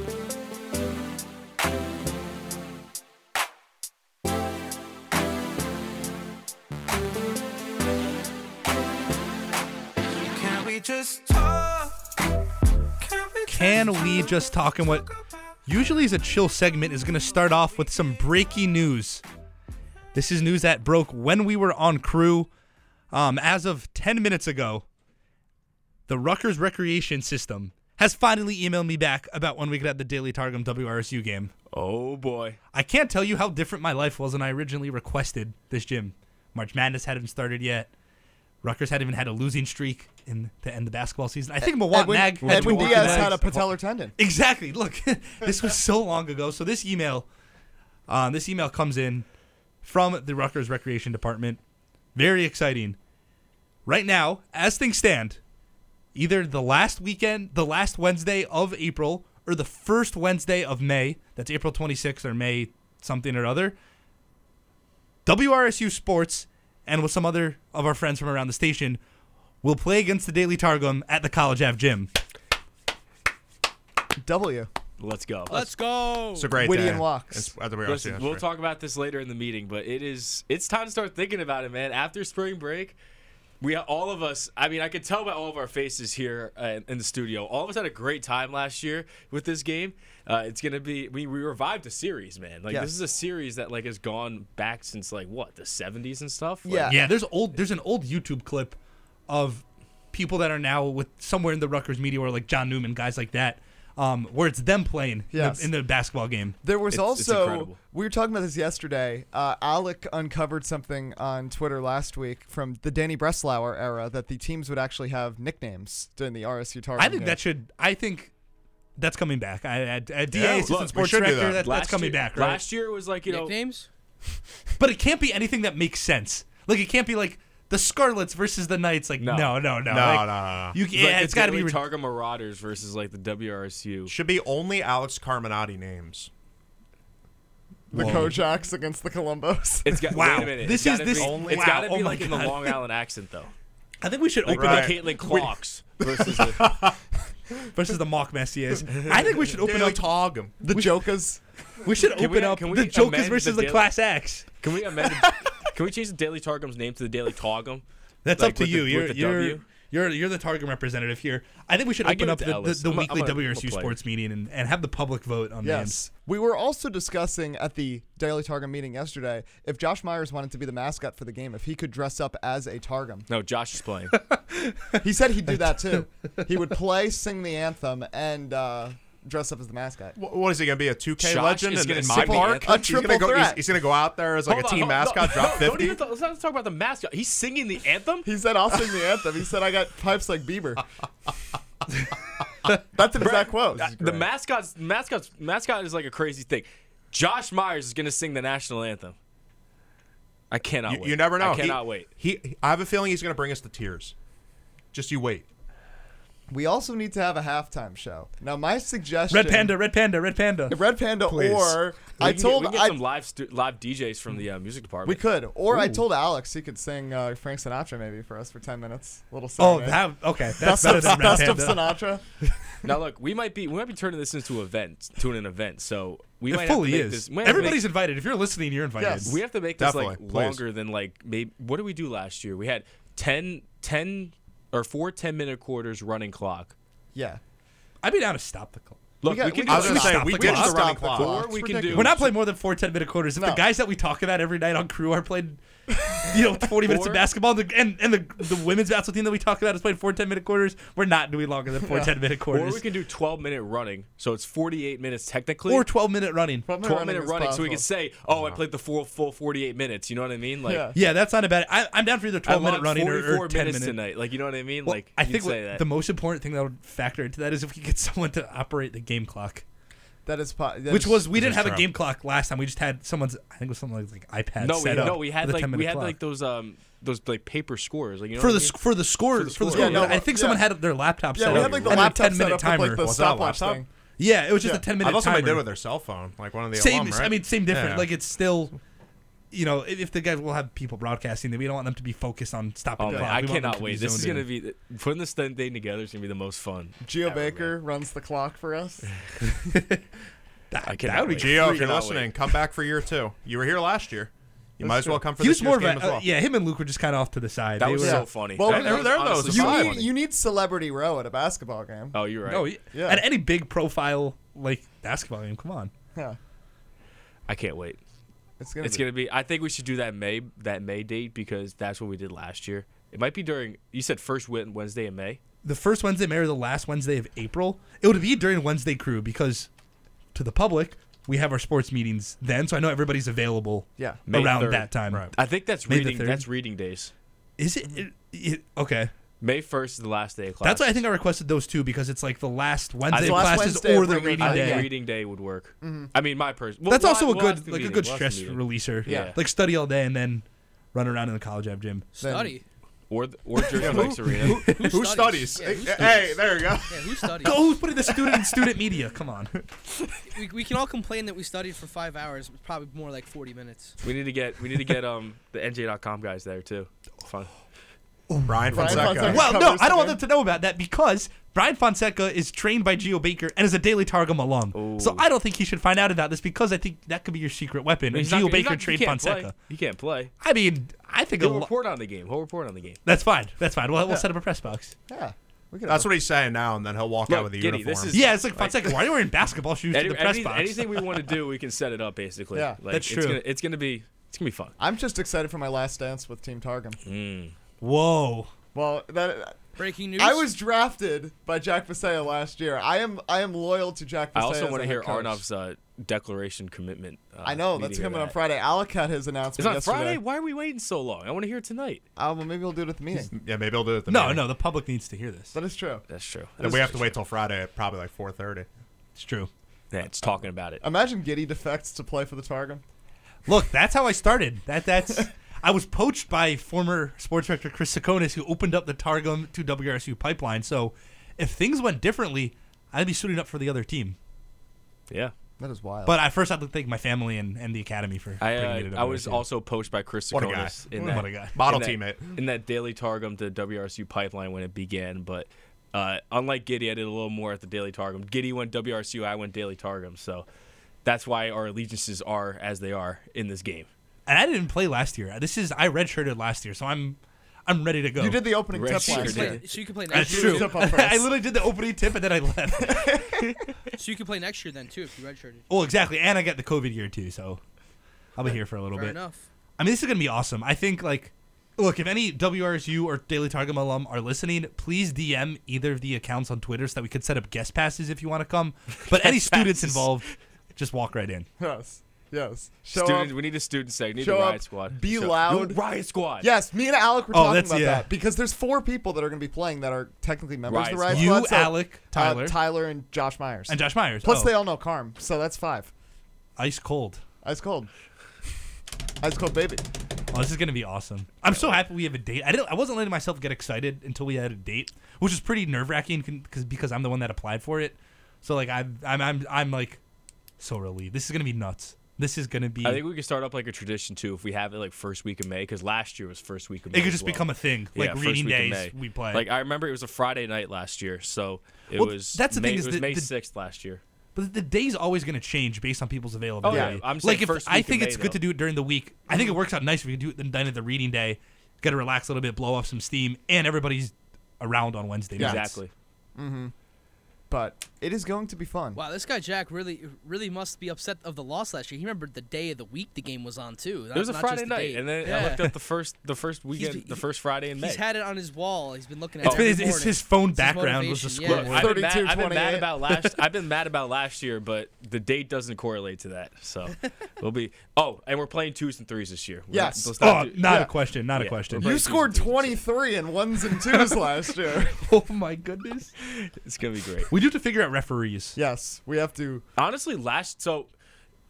S6: we just talk? Can we
S4: Can we just talk? And what usually is a chill segment is going to start off with some breaking news. This is news that broke when we were on crew. Um, as of 10 minutes ago, the Rutgers Recreation System has finally emailed me back about when we could have the Daily Targum WRSU game.
S2: Oh boy.
S4: I can't tell you how different my life was when I originally requested this gym. March Madness hadn't started yet. Rutgers hadn't even had a losing streak in the end of the basketball season. I think Mawot
S1: Edwin,
S4: Mag had
S1: Edwin
S4: Milwaukee
S1: Diaz
S4: Mags.
S1: had a patellar tendon.
S4: Exactly. Look, (laughs) this was (laughs) so long ago. So this email, uh, this email comes in from the Rutgers Recreation Department. Very exciting. Right now, as things stand, either the last weekend, the last Wednesday of April, or the first Wednesday of May. That's April 26th or May something or other. WRSU Sports and with some other of our friends from around the station will play against the Daily Targum at the College Ave Gym.
S1: W.
S2: Let's go.
S5: Let's go.
S3: It's a great
S1: Witty
S3: day.
S1: and walks.
S3: It's- at the WRC,
S2: Listen,
S3: that's
S2: we'll talk about this later in the meeting, but it is it's time to start thinking about it, man. After spring break, we all of us. I mean, I could tell by all of our faces here uh, in the studio. All of us had a great time last year with this game. Uh, it's gonna be we, we revived a series, man. Like
S1: Yes.
S2: this is a series that like has gone back since like what the '70s and stuff. Like,
S1: Yeah.
S4: Yeah, there's old there's an old YouTube clip of people that are now with somewhere in the Rutgers media or like John Newman, guys like that, um, where it's them playing in, the, in the basketball game.
S1: There was
S2: It's- it's
S1: also
S2: incredible.
S1: we were talking about this yesterday. Uh, Alec uncovered something on Twitter last week from the Danny Breslauer era that the teams would actually have nicknames during the RSU tournament.
S4: I think that should. I think that's coming back. I, at, at DA,
S3: Yeah,
S4: assistant
S3: look,
S4: sports director,
S3: that.
S4: that, that's coming
S2: year-
S4: back, right?
S2: Last year was like you know
S5: Nicknames?
S4: But it can't be anything that makes sense. Like it can't be like the Scarlets versus the Knights. Like no,
S2: No.
S4: no, no,
S3: No,
S4: Like,
S3: no, no, no.
S4: You, yeah,
S2: like
S4: it's
S2: the
S4: got to be.
S2: Daily
S4: re-
S2: Target Marauders versus like the WRSU.
S3: Should be only Alex Carminati names.
S1: the Kojaks against the Columbos. (laughs)
S2: It's got
S4: Wow.
S2: wait a minute.
S4: This
S2: it's
S4: is-
S2: gotta
S4: this-
S2: Be,
S3: Only-
S2: it's got to be
S4: Oh
S2: like in the Long Island accent though.
S4: I think we should
S2: Like
S4: open
S3: Right.
S4: up
S2: the Caitlin Clocks (laughs) versus the, (laughs)
S4: versus the mock Messiers. I think we should open
S3: Daily
S4: up.
S3: Targum.
S1: the Jokas.
S4: We should
S2: Can
S4: open
S2: we-
S4: up
S2: can we
S4: the Jokers versus
S2: the
S4: the,
S2: Daily-
S4: Class X.
S2: Can we amend? The, (laughs) can we change the Daily Targum's name to the Daily Targum?
S4: That's
S2: Like
S4: up to you.
S2: the-
S4: you're
S2: the
S4: you're,
S2: W?
S4: you're you're the Targum representative here. I think we should open up the, the, the weekly
S2: I'm a- I'm a
S4: WRSU sports meeting and, and have the public vote on names.
S1: We were also discussing at the Daily Targum meeting yesterday if Josh Myers wanted to be the mascot for the game, if he could dress up as a Targum.
S2: No, Josh is playing. (laughs)
S1: He said he'd do (laughs) that too. he would play, sing the anthem, and uh, dress up as the mascot.
S3: Wh- What is he gonna be a 2K
S2: Josh
S3: legend
S2: is
S3: in,
S2: gonna
S3: in my
S2: the
S3: park?
S2: anthem.
S1: A
S3: He's gonna
S1: triple
S3: go. He's,
S1: threat.
S3: he's gonna go out there as like
S2: Hold
S3: a
S2: on,
S3: team
S2: hold-
S3: mascot,
S2: no,
S3: drop
S2: no,
S3: 50.
S2: Don't even talk, let's not talk about the mascot. He's singing the anthem.
S1: He said, "I'll sing the (laughs) anthem." He said, "I got pipes like Bieber." (laughs) That's an exact quote.
S2: The mascot's mascot's mascot is like a crazy thing. Josh Myers is gonna sing the national anthem. I cannot
S3: You,
S2: wait.
S3: you never know.
S2: I
S3: He-
S2: cannot wait.
S3: He, I have a feeling he's gonna bring us to tears. Just you wait.
S1: We also need to have a halftime show. Now, my suggestion:
S4: Red Panda, Red Panda, Red Panda.
S1: Red Panda,
S3: Please.
S1: or
S2: We
S1: I
S2: can
S1: told
S2: get, we can get
S1: I,
S2: some live stu- live DJs from the uh, music department.
S1: we could, or I told Alex he could sing uh, Frank Sinatra maybe for us for ten minutes. little song.
S4: Oh,
S1: serenade.
S4: that okay. That's
S1: best
S4: better
S1: of,
S4: than Red
S1: best of Sinatra. (laughs)
S2: Now look, we might be we might be turning this into an event, to an event. So we
S4: It
S2: might have to
S4: fully
S2: make
S4: is.
S2: this. we might have to make-
S4: Everybody's invited. If you're listening, you're invited.
S1: Yes.
S2: We have to make this like
S3: Definitely, please.
S2: longer than like maybe what did we do last year? We had 10, 10 or four 10 minute quarters running clock.
S1: Yeah,
S4: I'd be down to stop the clock.
S2: Look,
S1: got-
S2: we,
S1: we
S2: can
S1: got-
S3: I was
S2: do
S3: gonna
S4: Stop
S3: say
S4: the
S3: we
S4: clock.
S3: ditched the running clock.
S1: clock.
S2: we
S1: It's
S2: can do
S1: ridiculous.
S4: We're not playing more than four 10 minute quarters. If
S1: No.
S4: the guys that we talk about every night on crew are playing, you know, 40 minutes of basketball, the, and, and the, the women's basketball team that we talk about is playing four 10 minute quarters, we're not doing longer than four 10 minute quarters.
S2: or we can do 12 minute running. So it's 48 minutes technically.
S4: Or 12 minute running.
S1: 12 minute
S2: 12
S1: running
S2: minute running so we can say, "Oh, I played the full full 48 minutes." You know what I mean? Like
S1: Yeah.
S4: Yeah, that's not a bad. I, I'm down for either
S2: I
S4: 12 minute running or,
S2: 44
S4: or 10
S2: minutes
S4: minute.
S2: tonight. Like, you know what I mean?
S4: Well,
S2: like
S4: I think
S2: say
S4: what-
S2: that.
S4: the most important thing that would factor into that is if we get someone to operate the game clock,
S1: that is. Po- that
S4: which
S1: is-
S4: was we didn't
S3: is
S4: have a game clock last time. We just had someone's. I think it was something like, like iPad.
S2: no, we
S4: up
S2: no, we had like we had
S4: clock.
S2: like those um those like paper scores. Like you know
S4: for the
S2: I mean?
S4: sc- for the scores for the
S2: score.
S4: scores.
S1: Yeah, no,
S4: I think someone had their laptop
S1: Yeah,
S4: set
S1: we
S4: up
S1: had like the laptop
S4: 10
S1: set
S4: minute
S1: up
S4: timer.
S1: with like the
S3: Was that a
S1: stopwatch
S3: laptop?
S1: thing.
S4: yeah, it was just
S1: Yeah.
S4: a 10
S3: I
S4: minute
S3: thought
S4: timer.
S3: somebody did with their cell phone, like one of the
S4: same.
S3: alum, right?
S4: I mean, same different. Like it's still. You know, if if the guys will have people broadcasting, then we don't want them to be focused on stopping
S2: Oh
S4: the
S2: man,
S4: clock.
S2: I
S4: We
S2: cannot wait. This is
S4: zoned
S2: gonna
S4: in.
S2: be the- putting this thing together is gonna be the most fun.
S1: Geo
S2: ever,
S1: Baker runs the clock for us. (laughs)
S4: That,
S2: I
S4: that
S2: cannot
S4: would be
S2: wait.
S3: Geo, if you're listening,
S2: wait.
S3: come back for year two. You were here last year. You might as well come for
S4: He
S3: this
S4: was more
S3: year's
S4: of
S3: game
S4: a
S3: as well.
S4: uh, yeah. Him and Luke were just kind of off to the side.
S2: That
S4: They
S2: was
S4: were-
S2: so funny.
S1: Well,
S2: That-
S1: they're-
S2: that was
S3: those
S1: You need you need celebrity row at a basketball game.
S2: Oh, you're right.
S4: No, yeah.
S1: Yeah.
S4: At any big profile like basketball game, come on.
S1: Yeah,
S2: I can't wait.
S1: It's gonna.
S2: It's
S1: be.
S2: gonna be. I think we should do that May that May date because that's what we did last year. It might be during. You said first Wednesday in May.
S4: The first Wednesday of May or the last Wednesday of April. It would be during Wednesday crew because to the public we have our sports meetings then, so I know everybody's available
S1: Yeah.
S2: May
S4: around
S2: 3rd.
S4: that time.
S3: Right.
S2: I think that's
S4: May
S2: reading. That's reading days.
S4: Is it, it, it? Okay,
S2: May first is the last day of class.
S4: that's why I think I requested those two because it's like the last Wednesday
S2: think
S4: of
S1: last
S4: classes
S1: Wednesday
S4: or
S1: of
S4: the
S1: regular-
S4: reading
S2: I think
S4: day.
S2: reading day would work.
S1: Mhm.
S2: I mean, my person.
S4: Well, That's also a good like a good stress releaser.
S2: Yeah.
S4: like study all day and then run around in the college ab gym.
S5: Study.
S2: Or th- or (laughs) Jersey Mike's Arena.
S3: Who studies?
S5: Yeah, who
S3: Hey,
S5: studies?
S3: hey, there you go.
S5: Yeah, who studies?
S4: Go, who's putting the student in student media? Come on. (laughs)
S5: we, we can all complain that we studied for five hours. It's probably more like 40 minutes.
S2: we need to get we need to get um the NJ.com guys there too. Fun.
S3: Brian
S1: Brian
S3: Fonseca.
S1: Fonseca.
S4: Well, no, I don't want them to know about that because Brian Fonseca is trained by Geo Baker and is a Daily Targum alum.
S2: Ooh.
S4: So I don't think he should find out about this because I think that could be your secret weapon. And
S2: He's not-
S4: Geo
S2: he's
S4: Baker
S2: not- he
S4: trained
S2: can't
S4: Fonseca.
S2: Play. He can't play.
S4: I mean, I think a
S2: He'll
S4: lo-
S2: report on the game. He'll report on the game.
S4: that's fine. That's fine. We'll, we'll set up a press box.
S1: Yeah. We could
S3: That's
S1: have
S3: what he's saying now, and then he'll walk
S2: Look,
S3: out with the
S2: Giddy,
S3: uniform.
S2: this is-
S4: Yeah, it's like Fonseca. Why are you wearing basketball shoes
S2: Any,
S4: the press
S2: any-
S4: box?
S2: anything we want to do, we can set it up basically.
S1: Yeah.
S2: like,
S4: That's
S2: it's
S4: true.
S2: Gonna, it's gonna be it's gonna be fun.
S1: I'm just excited for my last dance with Team Targum.
S2: Hmm.
S4: Whoa.
S1: Well, that
S5: Breaking news.
S1: I was drafted by Jack Bisaha last year. I am I am loyal to Jack.
S2: I
S1: Bisaha
S2: also want to hear
S1: coach.
S2: Arnav's uh, declaration commitment. Uh,
S1: I know that's
S2: meeting of
S1: coming on. Friday. Alec had his
S2: It's
S1: announcement
S2: on
S1: yesterday.
S2: Friday. Why are we waiting so long? I want to hear it tonight.
S1: Oh, well, maybe we'll do it at the meeting.
S3: yeah, maybe he'll do it. At the
S4: No,
S3: meeting.
S4: no, the public needs to hear this.
S1: That is true.
S2: That's true.
S3: Then we have to wait till Friday at probably like 4:30.
S4: It's true.
S2: Yeah, it's talking about it.
S1: Imagine Giddy defects to play for the Targum.
S4: Look, that's how I started. That that's I was poached by former sports director Chris Sakonis, who opened up the Targum to WRSU pipeline. So, if things went differently, I'd be suiting up for the other team.
S2: Yeah.
S1: That is wild.
S4: But I first, I'd to thank my family and, and the academy for
S2: I
S4: bringing me to
S2: uh, I was
S4: WRSU.
S2: also poached by Chris
S3: What a guy.
S2: Sakonis in
S4: What
S2: that
S4: a guy.
S3: Model
S2: in that,
S3: teammate.
S2: in that daily Targum to WRSU pipeline when it began. But uh, unlike Giddy, I did a little more at the daily Targum. Giddy went WRSU, I went daily Targum. So that's why our allegiances are as they are in this game.
S4: And I didn't play last year. This is I redshirted last year, so I'm I'm ready to go.
S1: you did the opening
S2: Red
S1: tip
S2: shirt,
S1: last year.
S5: Play- so you can play
S4: That's
S5: next year.
S4: true.
S1: Tip up first. (laughs)
S4: I literally did the opening tip and then I left. (laughs)
S5: So you can play next year then too if you redshirted.
S4: well, exactly, and I got the COVID year too, so I'll be here for a little
S5: Fair
S4: bit.
S5: enough.
S4: I mean, this is gonna be awesome. I think like Look, if any WRSU or Daily Targum alum are listening, please DM either of the accounts on Twitter so that we could set up guest passes if you want to come. (laughs) But any students involved, just walk right in.
S1: Yes. Yes. Show
S2: Student,
S1: up.
S2: we need a student segment. We need
S1: Show
S2: a
S1: up,
S2: riot squad.
S1: be
S2: Show-
S1: loud.
S2: No, riot squad.
S1: Yes, me and Alec were
S4: Oh,
S1: talking
S4: that's-
S1: about
S4: yeah.
S1: that because there's four people that are going to be playing that are technically members of the
S2: Riot
S1: Riot
S4: You,
S1: so,
S4: Alec,
S1: uh,
S4: Tyler,
S1: Tyler, and Josh Myers.
S4: and Josh Myers.
S1: Plus,
S4: Oh,
S1: they all know Carm, so that's five.
S4: ice cold.
S1: Ice cold. Ice cold, baby.
S4: Oh, this is gonna be awesome. I'm so happy we have a date. I didn't. I wasn't letting myself get excited until we had a date, which is pretty nerve wracking because because I'm the one that applied for it. So like I'm I'm I'm I'm like so relieved. This is gonna be nuts. This is gonna be.
S2: I think we could start up like a tradition too if we have it like first week of May because last year was first week of May.
S4: it could
S2: as
S4: just
S2: well.
S4: become a thing,
S2: Yeah,
S4: like
S2: first
S4: reading
S2: week of
S4: days.
S2: May.
S4: We play.
S2: Like I remember it was a Friday night last year, so it
S4: Well,
S2: was.
S4: that's the
S2: May,
S4: thing is
S2: it was
S4: the-
S2: May sixth last year.
S4: But the day's always going to change based on people's availability.
S2: Oh, yeah. I'm saying
S4: like if
S2: first
S4: I
S2: week of
S4: think
S2: May,
S4: it's good to do it during the week. I think it works out nice if we do it the night of the reading day, get to relax a little bit, blow off some steam, and everybody's around on Wednesday
S1: Yeah.
S4: nights.
S2: Exactly. Mm-hmm.
S1: But it is going to be fun.
S5: Wow, this guy Jack really, really must be upset of the loss last year. He remembered the day of the week the game was on too.
S2: It was a
S5: not
S2: Friday night,
S5: date.
S2: and then I looked up the first the first weekend,
S5: He's-
S2: the first Friday in May.
S5: He's had it on his wall. He's been looking oh. at
S4: It's
S5: it
S4: been
S5: every
S4: his, his, phone
S5: It's his
S4: background was the
S5: motivation,
S4: scoreboard.
S5: yeah.
S2: I've been, mad, I've been mad about last. I've been mad about last year, but the date doesn't correlate to that. So (laughs) we'll be. Oh, and we're playing twos and threes this year. We're not-
S1: Yes.
S2: let's
S4: Oh,
S2: not do-
S4: not
S1: Yeah.
S4: a question. Not a question.
S1: You scored
S2: twos and
S1: 23 in ones and twos last year. (laughs)
S4: oh my goodness.
S2: It's gonna be great.
S4: We do have to figure out referees.
S1: Yes, we have to.
S2: Honestly, last so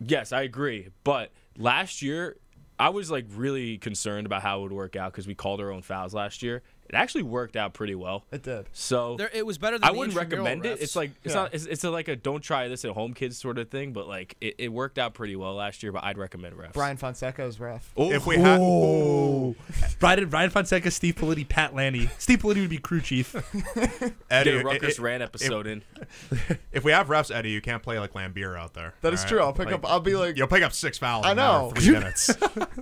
S2: yes, I agree. But last year, I was like really concerned about how it would work out because we called our own fouls last year. It actually worked out pretty well.
S1: It did.
S2: So
S5: There, it was better than
S2: I
S5: the
S2: wouldn't recommend it.
S5: refs.
S2: It's like it's
S1: Yeah.
S2: not. It's, it's a, like a don't try this at home, kids sort of thing. But like it, it worked out pretty well last year. But I'd recommend refs.
S1: Brian Fonseca's ref.
S2: Oh,
S3: If we had,
S4: Oh, (laughs) Brian, Brian Fonseca, Steve Politi, Pat Lanny. Steve Politi would be crew chief. (laughs)
S2: get
S3: Eddie,
S2: a
S3: i-
S2: Rutgers
S3: i-
S2: ran episode in. (laughs)
S3: if we have refs, Eddie, you can't play like Laimbeer out there.
S1: That is
S3: all
S1: true. I'll pick
S3: Like,
S1: up. I'll be like.
S3: You'll pick up six fouls.
S1: I
S3: in a matter
S1: know.
S3: of Three minutes.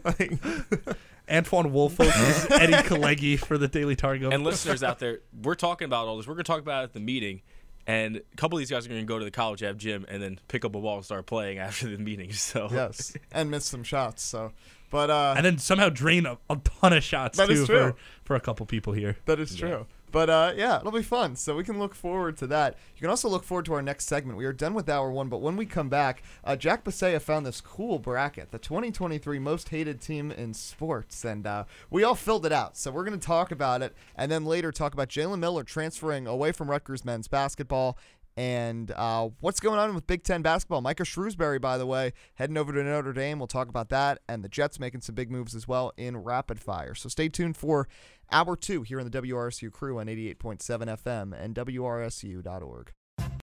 S3: Like,
S4: Antoine Wolfos is (laughs) Eddie Kalegi for the Daily Targum.
S2: And listeners out there, we're talking about all this. We're going to talk about it at the meeting. And a couple of these guys are going to go to the college ave gym and then pick up a ball and start playing after the meeting. (laughs) So
S1: Yes, and miss some shots. So, but uh,
S4: and then somehow drain a, a ton of shots
S1: That
S4: too
S1: is true.
S4: for for a couple people here.
S1: That is true. But uh, yeah, it'll be fun. So we can look forward to that. You can also look forward to our next segment. We are done with hour one, but when we come back, uh, Jack Bisaha found this cool bracket, the 2023 most hated team in sports, and uh, we all filled it out. So we're going to talk about it, and then later talk about Jalen Miller transferring away from Rutgers men's basketball. And uh, what's going on with Big Ten basketball? Micah Shrewsberry, by the way, heading over to Notre Dame. We'll talk about that. And the Jets making some big moves as well in rapid fire. So stay tuned for hour two here in the WRSU crew on 88.7 FM and WRSU.org.